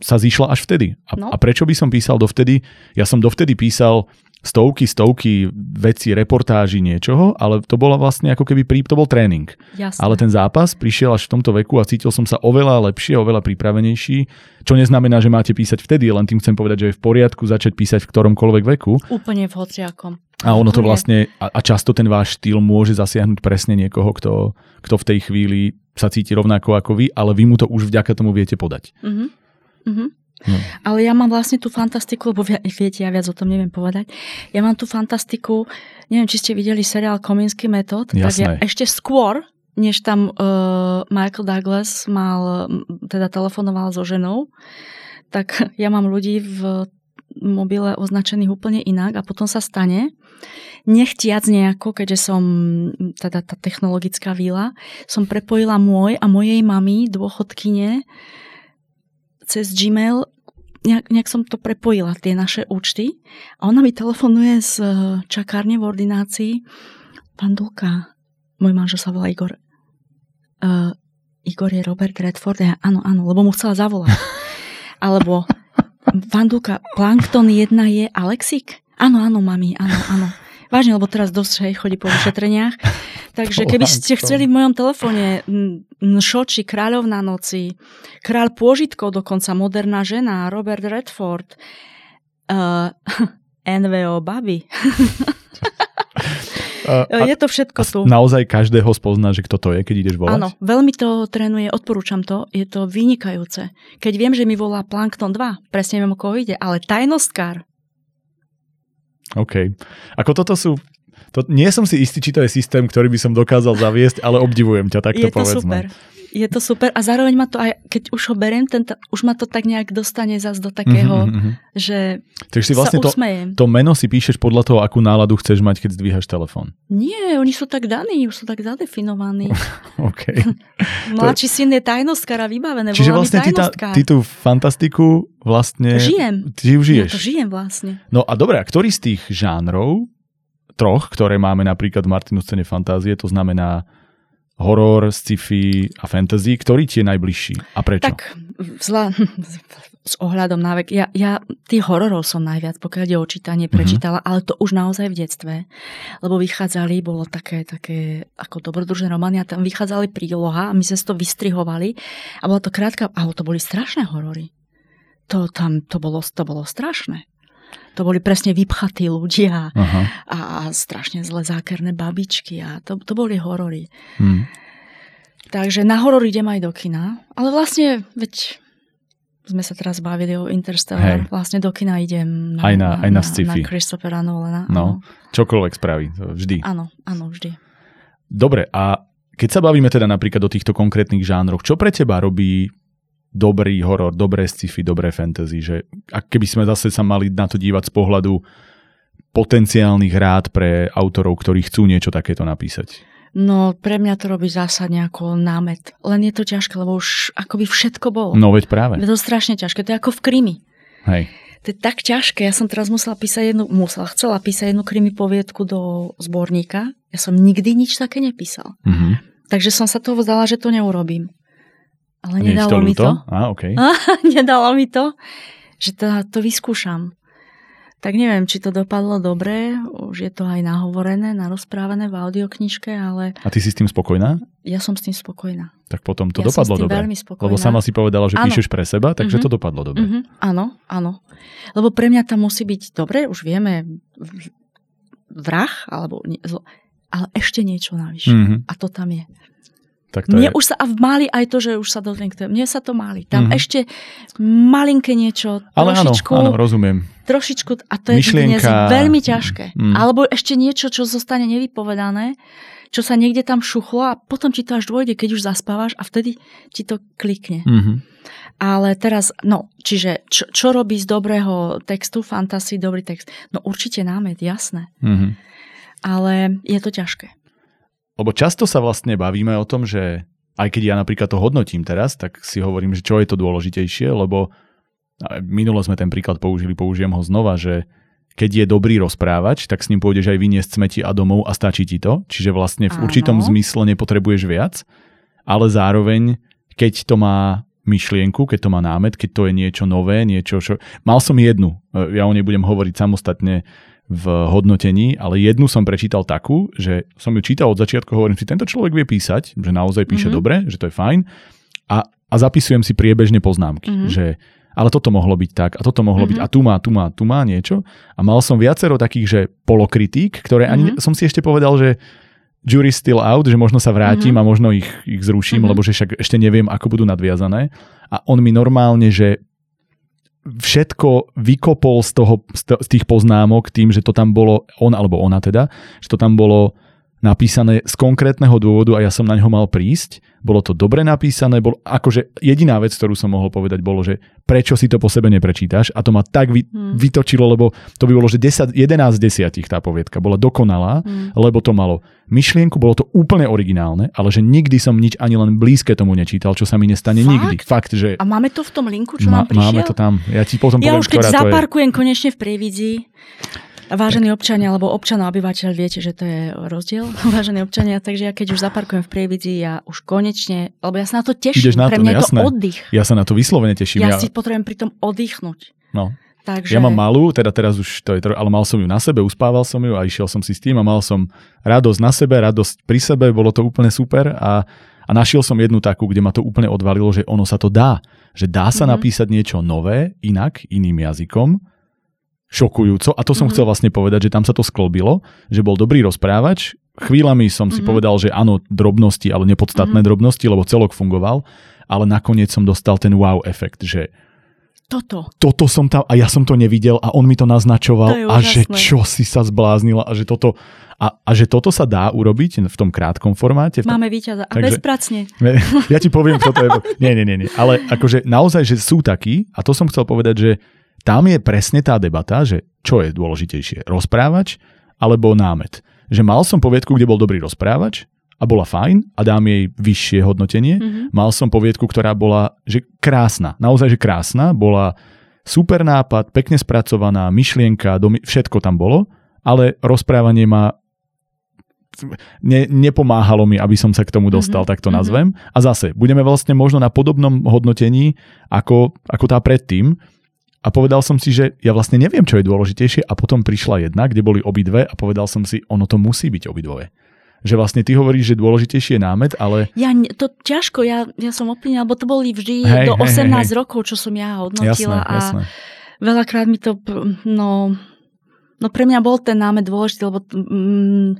Speaker 1: sa zišla až vtedy. A, no. a prečo by som písal dovtedy? Ja som dovtedy písal stovky, stovky vecí, reportáži niečoho, ale to bola vlastne ako keby prí, to bol tréning.
Speaker 2: Jasne.
Speaker 1: Ale ten zápas prišiel až v tomto veku a cítil som sa oveľa lepšie, oveľa pripravenejší, čo neznamená, že máte písať vtedy, len tým chcem povedať, že je v poriadku začať písať v ktoromkoľvek veku.
Speaker 2: Úplne v hociakom.
Speaker 1: A ono to vlastne, a, a často ten váš štýl môže zasiahnuť presne niekoho, kto, kto v tej chvíli sa cíti rovnako ako vy, ale vy mu to už vďaka tomu viete podať. Uh-huh.
Speaker 2: Uh-huh. No. Ale ja mám vlastne tú fantastiku, lebo viete, ja viac o tom neviem povedať. Ja mám tú fantastiku, neviem, či ste videli seriál Kominsky metód, tak ja ešte skôr, než tam uh, Michael Douglas mal, teda telefonoval so ženou, tak ja mám ľudí v mobile označených úplne inak a potom sa stane, nechtiac nejako, keďže som teda tá technologická víla, som prepojila môj a mojej mamy, dôchodkyne, cez Gmail nejak, nejak som to prepojila, tie naše účty. A ona mi telefonuje z eh, čakárne v ordinácii. Pán Dulka, môj manžel sa volá Igor. Uh, Igor je Robert Redford. Ja, áno, áno, lebo mu chcela zavolať. *laughs* Alebo, pán Dulka, Plankton 1 je Alexik? Áno, áno, mami, áno, áno. Vážne, lebo teraz dosť hej, chodí po vyšetreniach. *laughs* Takže keby ste chceli v mojom telefóne Šoči, Kráľovná noci, Kráľ pôžitkov, dokonca moderná žena, Robert Redford, uh, eh, *laughs* NVO Baby. *laughs* A, je to všetko tu.
Speaker 1: Naozaj každého spozná, že kto to je, keď ideš volať?
Speaker 2: Áno, veľmi to trénuje, odporúčam to, je to vynikajúce. Keď viem, že mi volá Plankton 2, presne viem, o koho ide, ale tajnostkár,
Speaker 1: OK. Ako toto sú to, nie som si istý, či to je systém, ktorý by som dokázal zaviesť, ale obdivujem ťa, takto
Speaker 2: je to
Speaker 1: povedzme.
Speaker 2: Super. Je to super a zároveň ma to aj, keď už ho beriem, ten, už ma to tak nejak dostane zas do takého, mm-hmm. že Takže si vlastne
Speaker 1: to, to meno si píšeš podľa toho, akú náladu chceš mať, keď zdvíhaš telefón.
Speaker 2: Nie, oni sú tak daní, už sú tak zadefinovaní. *laughs*
Speaker 1: OK. *laughs*
Speaker 2: Mladší syn je tajnostkár a vybavené.
Speaker 1: Čiže vlastne ty, tá, ty tú fantastiku vlastne...
Speaker 2: Žijem.
Speaker 1: Ty ju žiješ.
Speaker 2: Ja to žijem vlastne.
Speaker 1: No a dobre, a ktorý z tých žánrov, troch, ktoré máme napríklad v Martinu scéne fantázie, to znamená horor, sci-fi a fantasy, ktorý ti je najbližší a prečo?
Speaker 2: Tak vzla, *laughs* s ohľadom na vek, ja, ja tých hororov som najviac, pokiaľ ide o čítanie, mhm. prečítala, mm-hmm. ale to už naozaj v detstve, lebo vychádzali, bolo také, také ako dobrodružné romány a tam vychádzali príloha a my sme si to vystrihovali a bola to krátka, ale to boli strašné horory. To tam, to bolo, to bolo strašné. To boli presne vypchatí ľudia Aha. a strašne zlé zákerné babičky a to, to boli horory. Hmm. Takže na horor idem aj do kina, ale vlastne, veď sme sa teraz bavili o Interstellar, Hej. vlastne do kina idem
Speaker 1: na, aj na, aj na, na,
Speaker 2: na Christophera Nolana.
Speaker 1: No, čokoľvek spraví, vždy.
Speaker 2: Áno, áno, vždy.
Speaker 1: Dobre, a keď sa bavíme teda napríklad o týchto konkrétnych žánroch, čo pre teba robí dobrý horor, dobré sci-fi, dobré fantasy, že ak keby sme zase sa mali na to dívať z pohľadu potenciálnych rád pre autorov, ktorí chcú niečo takéto napísať?
Speaker 2: No pre mňa to robí zásadne ako námet. Len je to ťažké, lebo už akoby všetko bolo.
Speaker 1: No veď práve.
Speaker 2: Je to strašne ťažké, to je ako v krimi.
Speaker 1: Hej.
Speaker 2: To je tak ťažké. Ja som teraz musela písať jednu, musela, chcela písať jednu krimi poviedku do zborníka. Ja som nikdy nič také nepísal. Mm-hmm. Takže som sa toho vzdala, že to neurobím. Ale nedalo to mi to.
Speaker 1: Á, okay. *laughs*
Speaker 2: nedalo mi to, že to, to vyskúšam. Tak neviem, či to dopadlo dobre, už je to aj nahovorené, narozprávané v audioknižke, ale...
Speaker 1: A ty si s tým spokojná?
Speaker 2: Ja som s tým spokojná.
Speaker 1: Tak potom to ja dopadlo dobre. Veľmi spokojná. Lebo sama si povedala, že ano. píšeš pre seba, takže mm-hmm. to dopadlo dobre. Mm-hmm.
Speaker 2: Áno, áno. Lebo pre mňa tam musí byť dobre, už vieme, vrah, alebo ale ešte niečo navyše. Mm-hmm. A to tam je. Tak to mne je... už sa, a máli aj to, že už sa dotkne, mne sa to máli. Tam mm-hmm. ešte malinké niečo,
Speaker 1: Ale trošičku. áno, áno, rozumiem.
Speaker 2: Trošičku, a to je Myšlienka... dnes veľmi ťažké. Mm. Alebo ešte niečo, čo zostane nevypovedané, čo sa niekde tam šuchlo a potom ti to až dôjde, keď už zaspávaš a vtedy ti to klikne. Mm-hmm. Ale teraz, no, čiže čo, čo robí z dobrého textu, fantasy, dobrý text? No určite námet, jasné. Mm-hmm. Ale je to ťažké.
Speaker 1: Lebo často sa vlastne bavíme o tom, že aj keď ja napríklad to hodnotím teraz, tak si hovorím, že čo je to dôležitejšie, lebo minulo sme ten príklad použili, použijem ho znova, že keď je dobrý rozprávač, tak s ním pôjdeš aj vyniesť smeti a domov a stačí ti to. Čiže vlastne v Áno. určitom zmysle nepotrebuješ viac, ale zároveň, keď to má myšlienku, keď to má námet, keď to je niečo nové, niečo, čo... Mal som jednu, ja o nej budem hovoriť samostatne v hodnotení, ale jednu som prečítal takú, že som ju čítal od začiatku, hovorím si, tento človek vie písať, že naozaj píše mm-hmm. dobre, že to je fajn a, a zapisujem si priebežne poznámky, mm-hmm. že ale toto mohlo byť tak a toto mohlo mm-hmm. byť a tu má, tu má, tu má niečo a mal som viacero takých, že polokritík, ktoré ani mm-hmm. som si ešte povedal, že jury still out, že možno sa vrátim mm-hmm. a možno ich, ich zruším, mm-hmm. lebo že však ešte neviem, ako budú nadviazané. A on mi normálne, že všetko vykopol z, toho, z tých poznámok tým, že to tam bolo, on alebo ona teda, že to tam bolo napísané z konkrétneho dôvodu a ja som na ňo mal prísť. Bolo to dobre napísané, bol, akože jediná vec, ktorú som mohol povedať, bolo, že prečo si to po sebe neprečítaš a to ma tak vy, hmm. vytočilo, lebo to by bolo, že 10, 11 desiatich tá poviedka bola dokonalá, hmm. lebo to malo myšlienku, bolo to úplne originálne, ale že nikdy som nič ani len blízke tomu nečítal, čo sa mi nestane
Speaker 2: Fakt?
Speaker 1: nikdy. Fakt, že...
Speaker 2: A máme to v tom linku, čo Ma, nám prišiel?
Speaker 1: Máme to tam. Ja ti potom
Speaker 2: ja
Speaker 1: poviem,
Speaker 2: už keď zaparkujem konečne v Prievidzi, Vážení občania, alebo občanov obyvateľ, viete, že to je rozdiel. *laughs* Vážení občania, takže ja keď už zaparkujem v Prievidzi, ja už konečne, lebo ja sa na to teším.
Speaker 1: Ideš na
Speaker 2: Pre
Speaker 1: to,
Speaker 2: mňa
Speaker 1: jasné.
Speaker 2: je to oddych.
Speaker 1: Ja sa na to vyslovene teším.
Speaker 2: Ja, ja... si potrebujem pri tom oddychnúť.
Speaker 1: No. Takže... Ja mám malú, teda teraz už to je, ale mal som ju na sebe, uspával som ju a išiel som si s tým a mal som radosť na sebe, radosť pri sebe, bolo to úplne super a, a našiel som jednu takú, kde ma to úplne odvalilo, že ono sa to dá. Že dá sa mm-hmm. napísať niečo nové, inak, iným jazykom šokujúco a to som mm-hmm. chcel vlastne povedať, že tam sa to sklobilo, že bol dobrý rozprávač, chvíľami som mm-hmm. si mhm. povedal, že áno, drobnosti, ale nepodstatné mm-hmm. drobnosti, lebo celok fungoval, ale nakoniec som dostal ten wow efekt, že
Speaker 2: toto.
Speaker 1: Toto som tam, a ja som to nevidel a on mi to naznačoval to a že čo si sa zbláznila a že toto a, a že toto sa dá urobiť v tom krátkom formáte.
Speaker 2: tom, Máme víťaza a takže, bezpracne.
Speaker 1: Ja ti poviem, čo to je. *laughs* Nie, nie, nie, nie. Ale akože naozaj, že sú takí a to som chcel povedať, že tam je presne tá debata, že čo je dôležitejšie, rozprávač alebo námet. Že mal som poviedku, kde bol dobrý rozprávač a bola fajn a dám jej vyššie hodnotenie. Mm-hmm. Mal som poviedku, ktorá bola že krásna, naozaj že krásna, bola super nápad, pekne spracovaná, myšlienka, domy, všetko tam bolo, ale rozprávanie ma ne, nepomáhalo mi, aby som sa k tomu dostal, mm-hmm. tak to nazvem. A zase, budeme vlastne možno na podobnom hodnotení ako, ako tá predtým. A povedal som si, že ja vlastne neviem, čo je dôležitejšie a potom prišla jedna, kde boli obidve a povedal som si, ono to musí byť obidvoje že vlastne ty hovoríš, že dôležitejší je námet, ale...
Speaker 2: Ja, to ťažko, ja, ja som úplne, lebo to boli vždy hej, do 18 hej, hej. rokov, čo som ja hodnotila jasné, a jasné. veľakrát mi to, no, no pre mňa bol ten námet dôležitý, lebo mm,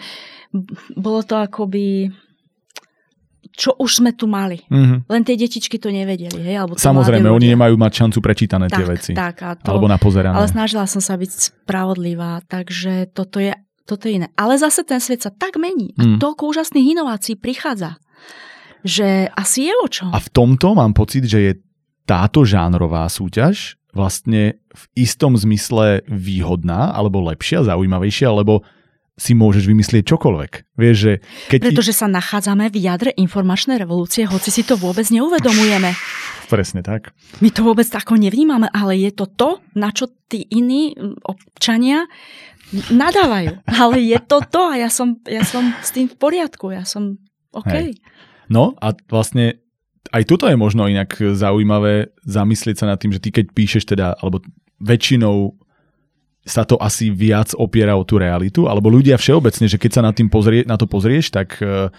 Speaker 2: bolo to akoby čo už sme tu mali. Mm-hmm. Len tie detičky to nevedeli. Hej? Alebo
Speaker 1: Samozrejme, oni nemajú mať šancu prečítané
Speaker 2: tak,
Speaker 1: tie veci.
Speaker 2: Tak, a to,
Speaker 1: alebo napozerané.
Speaker 2: Ale snažila som sa byť spravodlivá, takže toto je toto je iné. Ale zase ten svet sa tak mení a mm. toľko úžasných inovácií prichádza, že asi je o čom.
Speaker 1: A v tomto mám pocit, že je táto žánrová súťaž vlastne v istom zmysle výhodná, alebo lepšia, zaujímavejšia, lebo si môžeš vymyslieť čokoľvek. Vieš, že keď...
Speaker 2: Pretože sa nachádzame v jadre informačnej revolúcie, hoci si to vôbec neuvedomujeme.
Speaker 1: Presne tak.
Speaker 2: My to vôbec tako nevnímame, ale je to to, na čo tí iní občania nadávajú. Ale je to to a ja som, ja som s tým v poriadku. Ja som OK. Hej.
Speaker 1: No a vlastne aj tuto je možno inak zaujímavé zamyslieť sa nad tým, že ty keď píšeš teda, alebo väčšinou sa to asi viac opiera o tú realitu, alebo ľudia všeobecne, že keď sa na, tým pozrie, na to pozrieš, tak uh,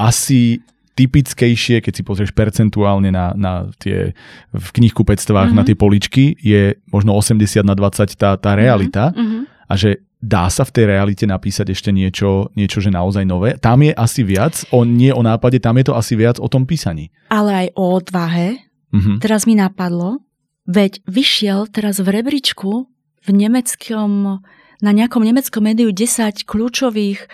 Speaker 1: asi typickejšie, keď si pozrieš percentuálne na, na tie v knihkupectvách, mm-hmm. na tie poličky, je možno 80 na 20 tá, tá realita. Mm-hmm a že dá sa v tej realite napísať ešte niečo, niečo, že naozaj nové. Tam je asi viac, o, nie o nápade, tam je to asi viac o tom písaní.
Speaker 2: Ale aj o odvahe. Mm-hmm. Teraz mi napadlo, veď vyšiel teraz v rebríčku v nemeckom, na nejakom nemeckom médiu 10 kľúčových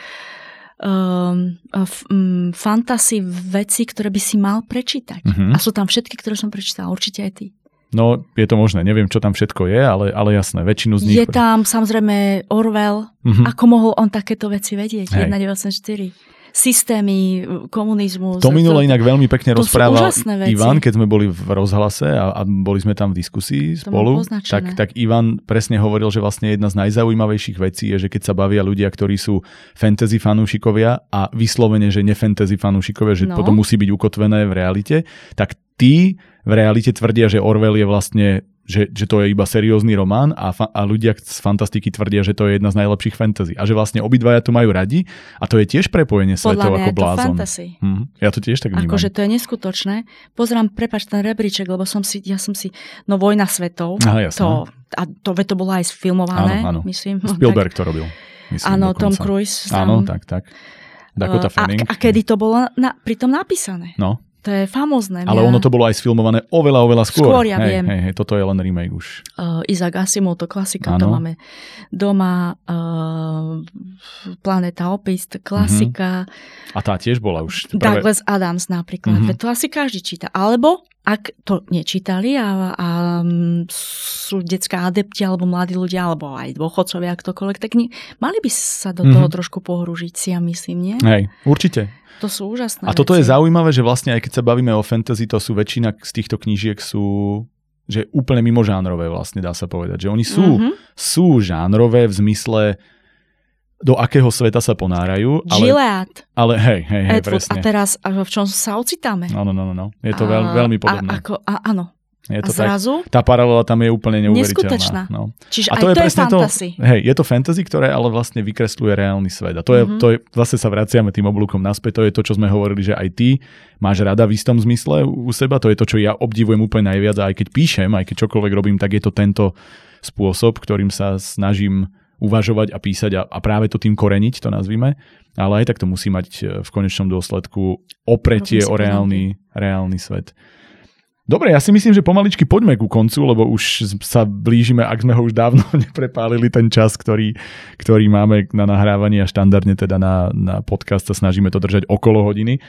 Speaker 2: um, um, fantasy veci, ktoré by si mal prečítať. Mm-hmm. A sú tam všetky, ktoré som prečítala, určite aj ty.
Speaker 1: No, je to možné. Neviem, čo tam všetko je, ale, ale jasné, väčšinu z nich...
Speaker 2: Je tam samozrejme Orwell. Uh-huh. Ako mohol on takéto veci vedieť? 1984 systémy, komunizmu.
Speaker 1: To minule inak veľmi pekne rozprával Ivan, keď sme boli v rozhlase a, a boli sme tam v diskusii to spolu, tak, tak Ivan presne hovoril, že vlastne jedna z najzaujímavejších vecí je, že keď sa bavia ľudia, ktorí sú fantasy fanúšikovia a vyslovene, že nefantasy fanúšikovia, že no. potom musí byť ukotvené v realite, tak tí v realite tvrdia, že Orwell je vlastne že, že to je iba seriózny román a, fa- a ľudia z fantastiky tvrdia, že to je jedna z najlepších fantasy. A že vlastne obidvaja to majú radi a to je tiež prepojenie svetov ako je blázon.
Speaker 2: To fantasy.
Speaker 1: Hm, ja to tiež tak vnímam.
Speaker 2: Akože to je neskutočné. Pozerám, prepač ten rebríček, lebo som si, ja som si, no Vojna svetov, Aha, to, a to, to bolo aj sfilmované, áno, áno. myslím. *laughs*
Speaker 1: Spielberg tak. to robil.
Speaker 2: Áno. Tom Cruise.
Speaker 1: Áno, tak, tak. Dakota Fanning.
Speaker 2: A, a kedy to bolo na, pritom napísané?
Speaker 1: No.
Speaker 2: To je famózne.
Speaker 1: Ale ono to bolo aj sfilmované oveľa, oveľa skôr.
Speaker 2: Skôr, ja
Speaker 1: hej,
Speaker 2: viem.
Speaker 1: Hej, hej, toto je len remake už.
Speaker 2: Uh, Isaac Asimov, to klasika, ano. to máme doma. Uh, Planeta Opist, klasika.
Speaker 1: Uh-huh. A tá tiež bola už.
Speaker 2: Prvé... Douglas Adams napríklad. Uh-huh. To asi každý číta. Alebo ak to nečítali a, a sú detská adepti alebo mladí ľudia, alebo aj dôchodcovia, ktokoľvek, tak nie, mali by sa do toho uh-huh. trošku pohružiť si, ja myslím, nie?
Speaker 1: Hej, určite.
Speaker 2: To sú úžasné
Speaker 1: A toto
Speaker 2: veci.
Speaker 1: je zaujímavé, že vlastne aj keď sa bavíme o fantasy, to sú väčšina z týchto knížiek sú že úplne mimo žánrové vlastne dá sa povedať. Že oni sú, mm-hmm. sú žánrové v zmysle do akého sveta sa ponárajú.
Speaker 2: Ale, Gilead.
Speaker 1: Ale hej, hej, hej, Edward, presne.
Speaker 2: A teraz v čom sa ocitáme?
Speaker 1: Áno, no, no, no. Je to veľ, veľmi podobné.
Speaker 2: A, ako, a, áno.
Speaker 1: Je to
Speaker 2: a zrazu?
Speaker 1: Tak, tá paralela tam je úplne neuveriteľná.
Speaker 2: Neskutočná.
Speaker 1: No.
Speaker 2: Čiže a to aj je, to je fantasy.
Speaker 1: To, hej, je to fantasy, ktoré ale vlastne vykresluje reálny svet. A to je, mm-hmm. to je, zase sa vraciame tým oblúkom naspäť, to je to, čo sme hovorili, že aj ty máš rada v istom zmysle u seba, to je to, čo ja obdivujem úplne najviac a aj keď píšem, aj keď čokoľvek robím, tak je to tento spôsob, ktorým sa snažím uvažovať a písať a, a práve to tým koreniť, to nazvime, ale aj tak to musí mať e, v konečnom dôsledku opretie o reálny, reálny svet. Dobre, ja si myslím, že pomaličky poďme ku koncu, lebo už sa blížime, ak sme ho už dávno *laughs* neprepálili ten čas, ktorý, ktorý máme na nahrávanie a štandardne teda na, na podcast sa snažíme to držať okolo hodiny.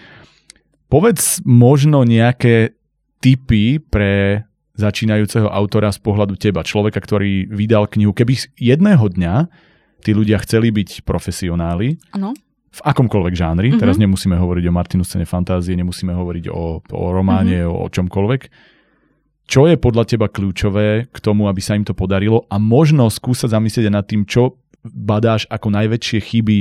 Speaker 1: Povedz možno nejaké tipy pre začínajúceho autora z pohľadu teba, človeka, ktorý vydal knihu. Keby jedného dňa tí ľudia chceli byť profesionáli,
Speaker 2: ano
Speaker 1: v akomkoľvek žánri, mm-hmm. teraz nemusíme hovoriť o Martinu scéne fantázie, nemusíme hovoriť o, o románe, mm-hmm. o, o čomkoľvek. Čo je podľa teba kľúčové k tomu, aby sa im to podarilo a možno skúsať zamyslieť nad tým, čo badáš ako najväčšie chyby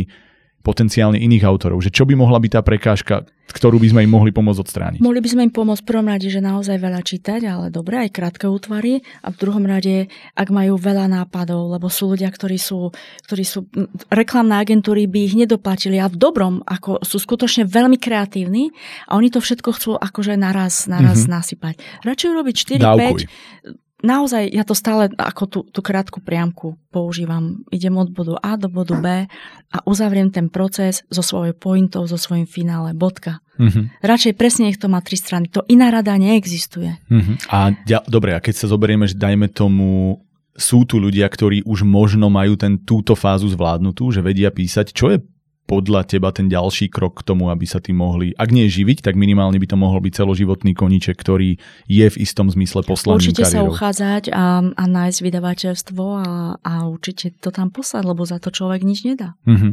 Speaker 1: potenciálne iných autorov? Že čo by mohla byť tá prekážka, ktorú by sme im mohli pomôcť odstrániť?
Speaker 2: Mohli by sme im pomôcť v prvom rade, že naozaj veľa čítať, ale dobre, aj krátke útvary. A v druhom rade, ak majú veľa nápadov, lebo sú ľudia, ktorí sú, ktorí sú reklamné agentúry by ich nedoplatili a v dobrom, ako sú skutočne veľmi kreatívni a oni to všetko chcú akože naraz, naraz mm-hmm. nasypať. Radšej urobiť 4-5 naozaj ja to stále ako tú, tú krátku priamku používam. Idem od bodu A do bodu B a uzavriem ten proces so svojou pointou, so svojím finále. Bodka. Mm-hmm. Radšej presne nech to má tri strany. To iná rada neexistuje.
Speaker 1: Mm-hmm. A ja, dobre, a keď sa zoberieme, že dajme tomu sú tu ľudia, ktorí už možno majú ten, túto fázu zvládnutú, že vedia písať. Čo je podľa teba ten ďalší krok k tomu, aby sa tým mohli, ak nie živiť, tak minimálne by to mohol byť celoživotný koníček, ktorý je v istom zmysle poslaním
Speaker 2: Určite
Speaker 1: kariérou.
Speaker 2: sa uchádzať a, a nájsť vydavateľstvo a, a určite to tam poslať, lebo za to človek nič nedá. Mm-hmm.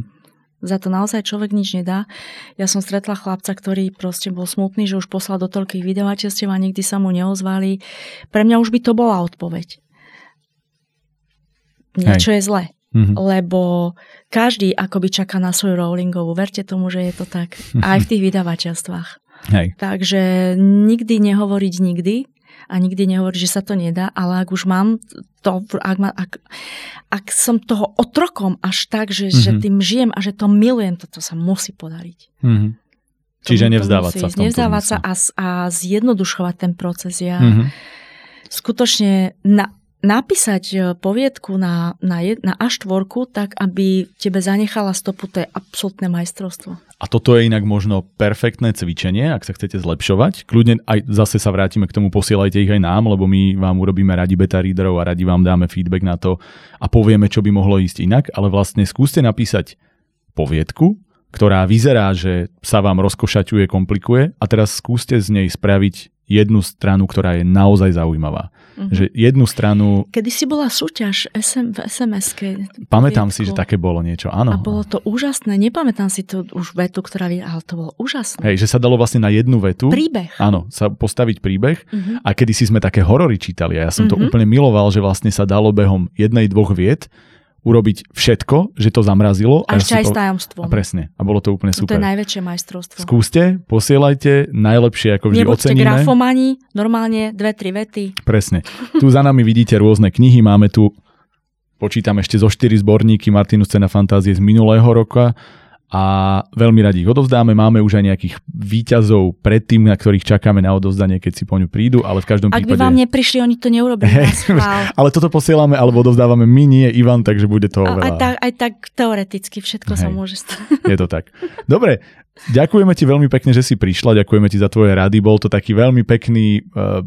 Speaker 2: Za to naozaj človek nič nedá. Ja som stretla chlapca, ktorý proste bol smutný, že už poslal do toľkých vydavateľstiev a nikdy sa mu neozvali. Pre mňa už by to bola odpoveď. Niečo Hej. je zle mm-hmm. lebo každý akoby čaká na svoju rollingovú. Verte tomu, že je to tak. Aj v tých vydavateľstvách. Hej. Takže nikdy nehovoriť nikdy a nikdy nehovoriť, že sa to nedá, ale ak už mám to, ak, ma, ak, ak som toho otrokom až tak, že, mm-hmm. že mhm. tým žijem a že to milujem, toto sa musí podariť.
Speaker 1: Mm-hmm. Čiže nevzdávať sa v tomto
Speaker 2: Nevzdávať sa a, a zjednodušovať ten proces. Ja mm-hmm. skutočne na, napísať e, poviedku na, na, jed, na A4, tak aby tebe zanechala stopu, to je absolútne majstrovstvo.
Speaker 1: A toto je inak možno perfektné cvičenie, ak sa chcete zlepšovať. Kľudne aj zase sa vrátime k tomu, posielajte ich aj nám, lebo my vám urobíme radi beta readerov a radi vám dáme feedback na to a povieme, čo by mohlo ísť inak, ale vlastne skúste napísať poviedku, ktorá vyzerá, že sa vám rozkošaťuje, komplikuje a teraz skúste z nej spraviť jednu stranu, ktorá je naozaj zaujímavá. Mm-hmm. Že jednu stranu...
Speaker 2: Kedy si bola súťaž SM, v SMS-ke.
Speaker 1: Pamätám si, že také bolo niečo, áno.
Speaker 2: A bolo to úžasné, nepamätám si to už vetu, ktorá... Ale to bolo úžasné.
Speaker 1: Hej, že sa dalo vlastne na jednu vetu...
Speaker 2: Príbeh.
Speaker 1: Áno, sa postaviť príbeh. Mm-hmm. A kedy si sme také horory čítali a ja som mm-hmm. to úplne miloval, že vlastne sa dalo behom jednej, dvoch viet urobiť všetko, že to zamrazilo.
Speaker 2: A, a ešte aj s tajomstvom.
Speaker 1: A presne. A bolo to úplne super.
Speaker 2: To je najväčšie majstrovstvo.
Speaker 1: Skúste, posielajte, najlepšie ako vždy Nebuďte oceníme.
Speaker 2: grafomani, normálne dve, tri vety.
Speaker 1: Presne. Tu za nami vidíte rôzne knihy, máme tu, počítam ešte zo štyri zborníky Martinu Scena fantázie z minulého roka a veľmi radi ich odovzdáme. Máme už aj nejakých výťazov predtým, na ktorých čakáme na odovzdanie, keď si po ňu prídu, ale v každom
Speaker 2: Ak
Speaker 1: prípade...
Speaker 2: Ak by vám neprišli, oni to neurobili *laughs*
Speaker 1: Ale toto posielame alebo odovzdávame my, nie Ivan, takže bude to veľa.
Speaker 2: Aj tak, aj tak teoreticky všetko Hej. sa môže stať. *laughs*
Speaker 1: Je to tak. Dobre, ďakujeme ti veľmi pekne, že si prišla, ďakujeme ti za tvoje rady. Bol to taký veľmi pekný uh,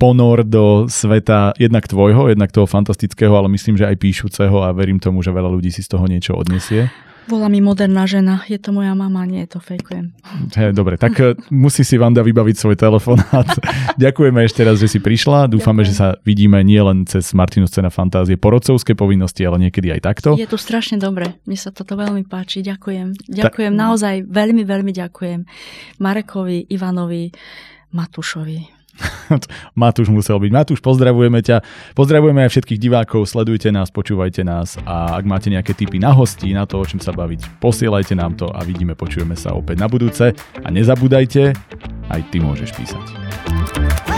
Speaker 1: ponor do sveta jednak tvojho, jednak toho fantastického, ale myslím, že aj píšuceho a verím tomu, že veľa ľudí si z toho niečo odniesie.
Speaker 2: Volá mi moderná žena, je to moja mama, nie, to fejkujem.
Speaker 1: Hey, dobre, tak eh, musí si Vanda vybaviť svoj telefonát. *laughs* Ďakujeme ešte raz, že si prišla. Dúfame, Ďakujem. že sa vidíme nielen cez Martinu Scena Fantázie porodcovské povinnosti, ale niekedy aj takto.
Speaker 2: Je to strašne dobre, mne sa toto veľmi páči. Ďakujem. Ďakujem, Ta... naozaj veľmi, veľmi ďakujem Marekovi, Ivanovi, Matušovi. *laughs*
Speaker 1: Matúš musel byť. Matúš, pozdravujeme ťa. Pozdravujeme aj všetkých divákov, sledujte nás, počúvajte nás a ak máte nejaké tipy na hostí, na to, o čom sa baviť, posielajte nám to a vidíme, počujeme sa opäť na budúce. A nezabúdajte, aj ty môžeš písať.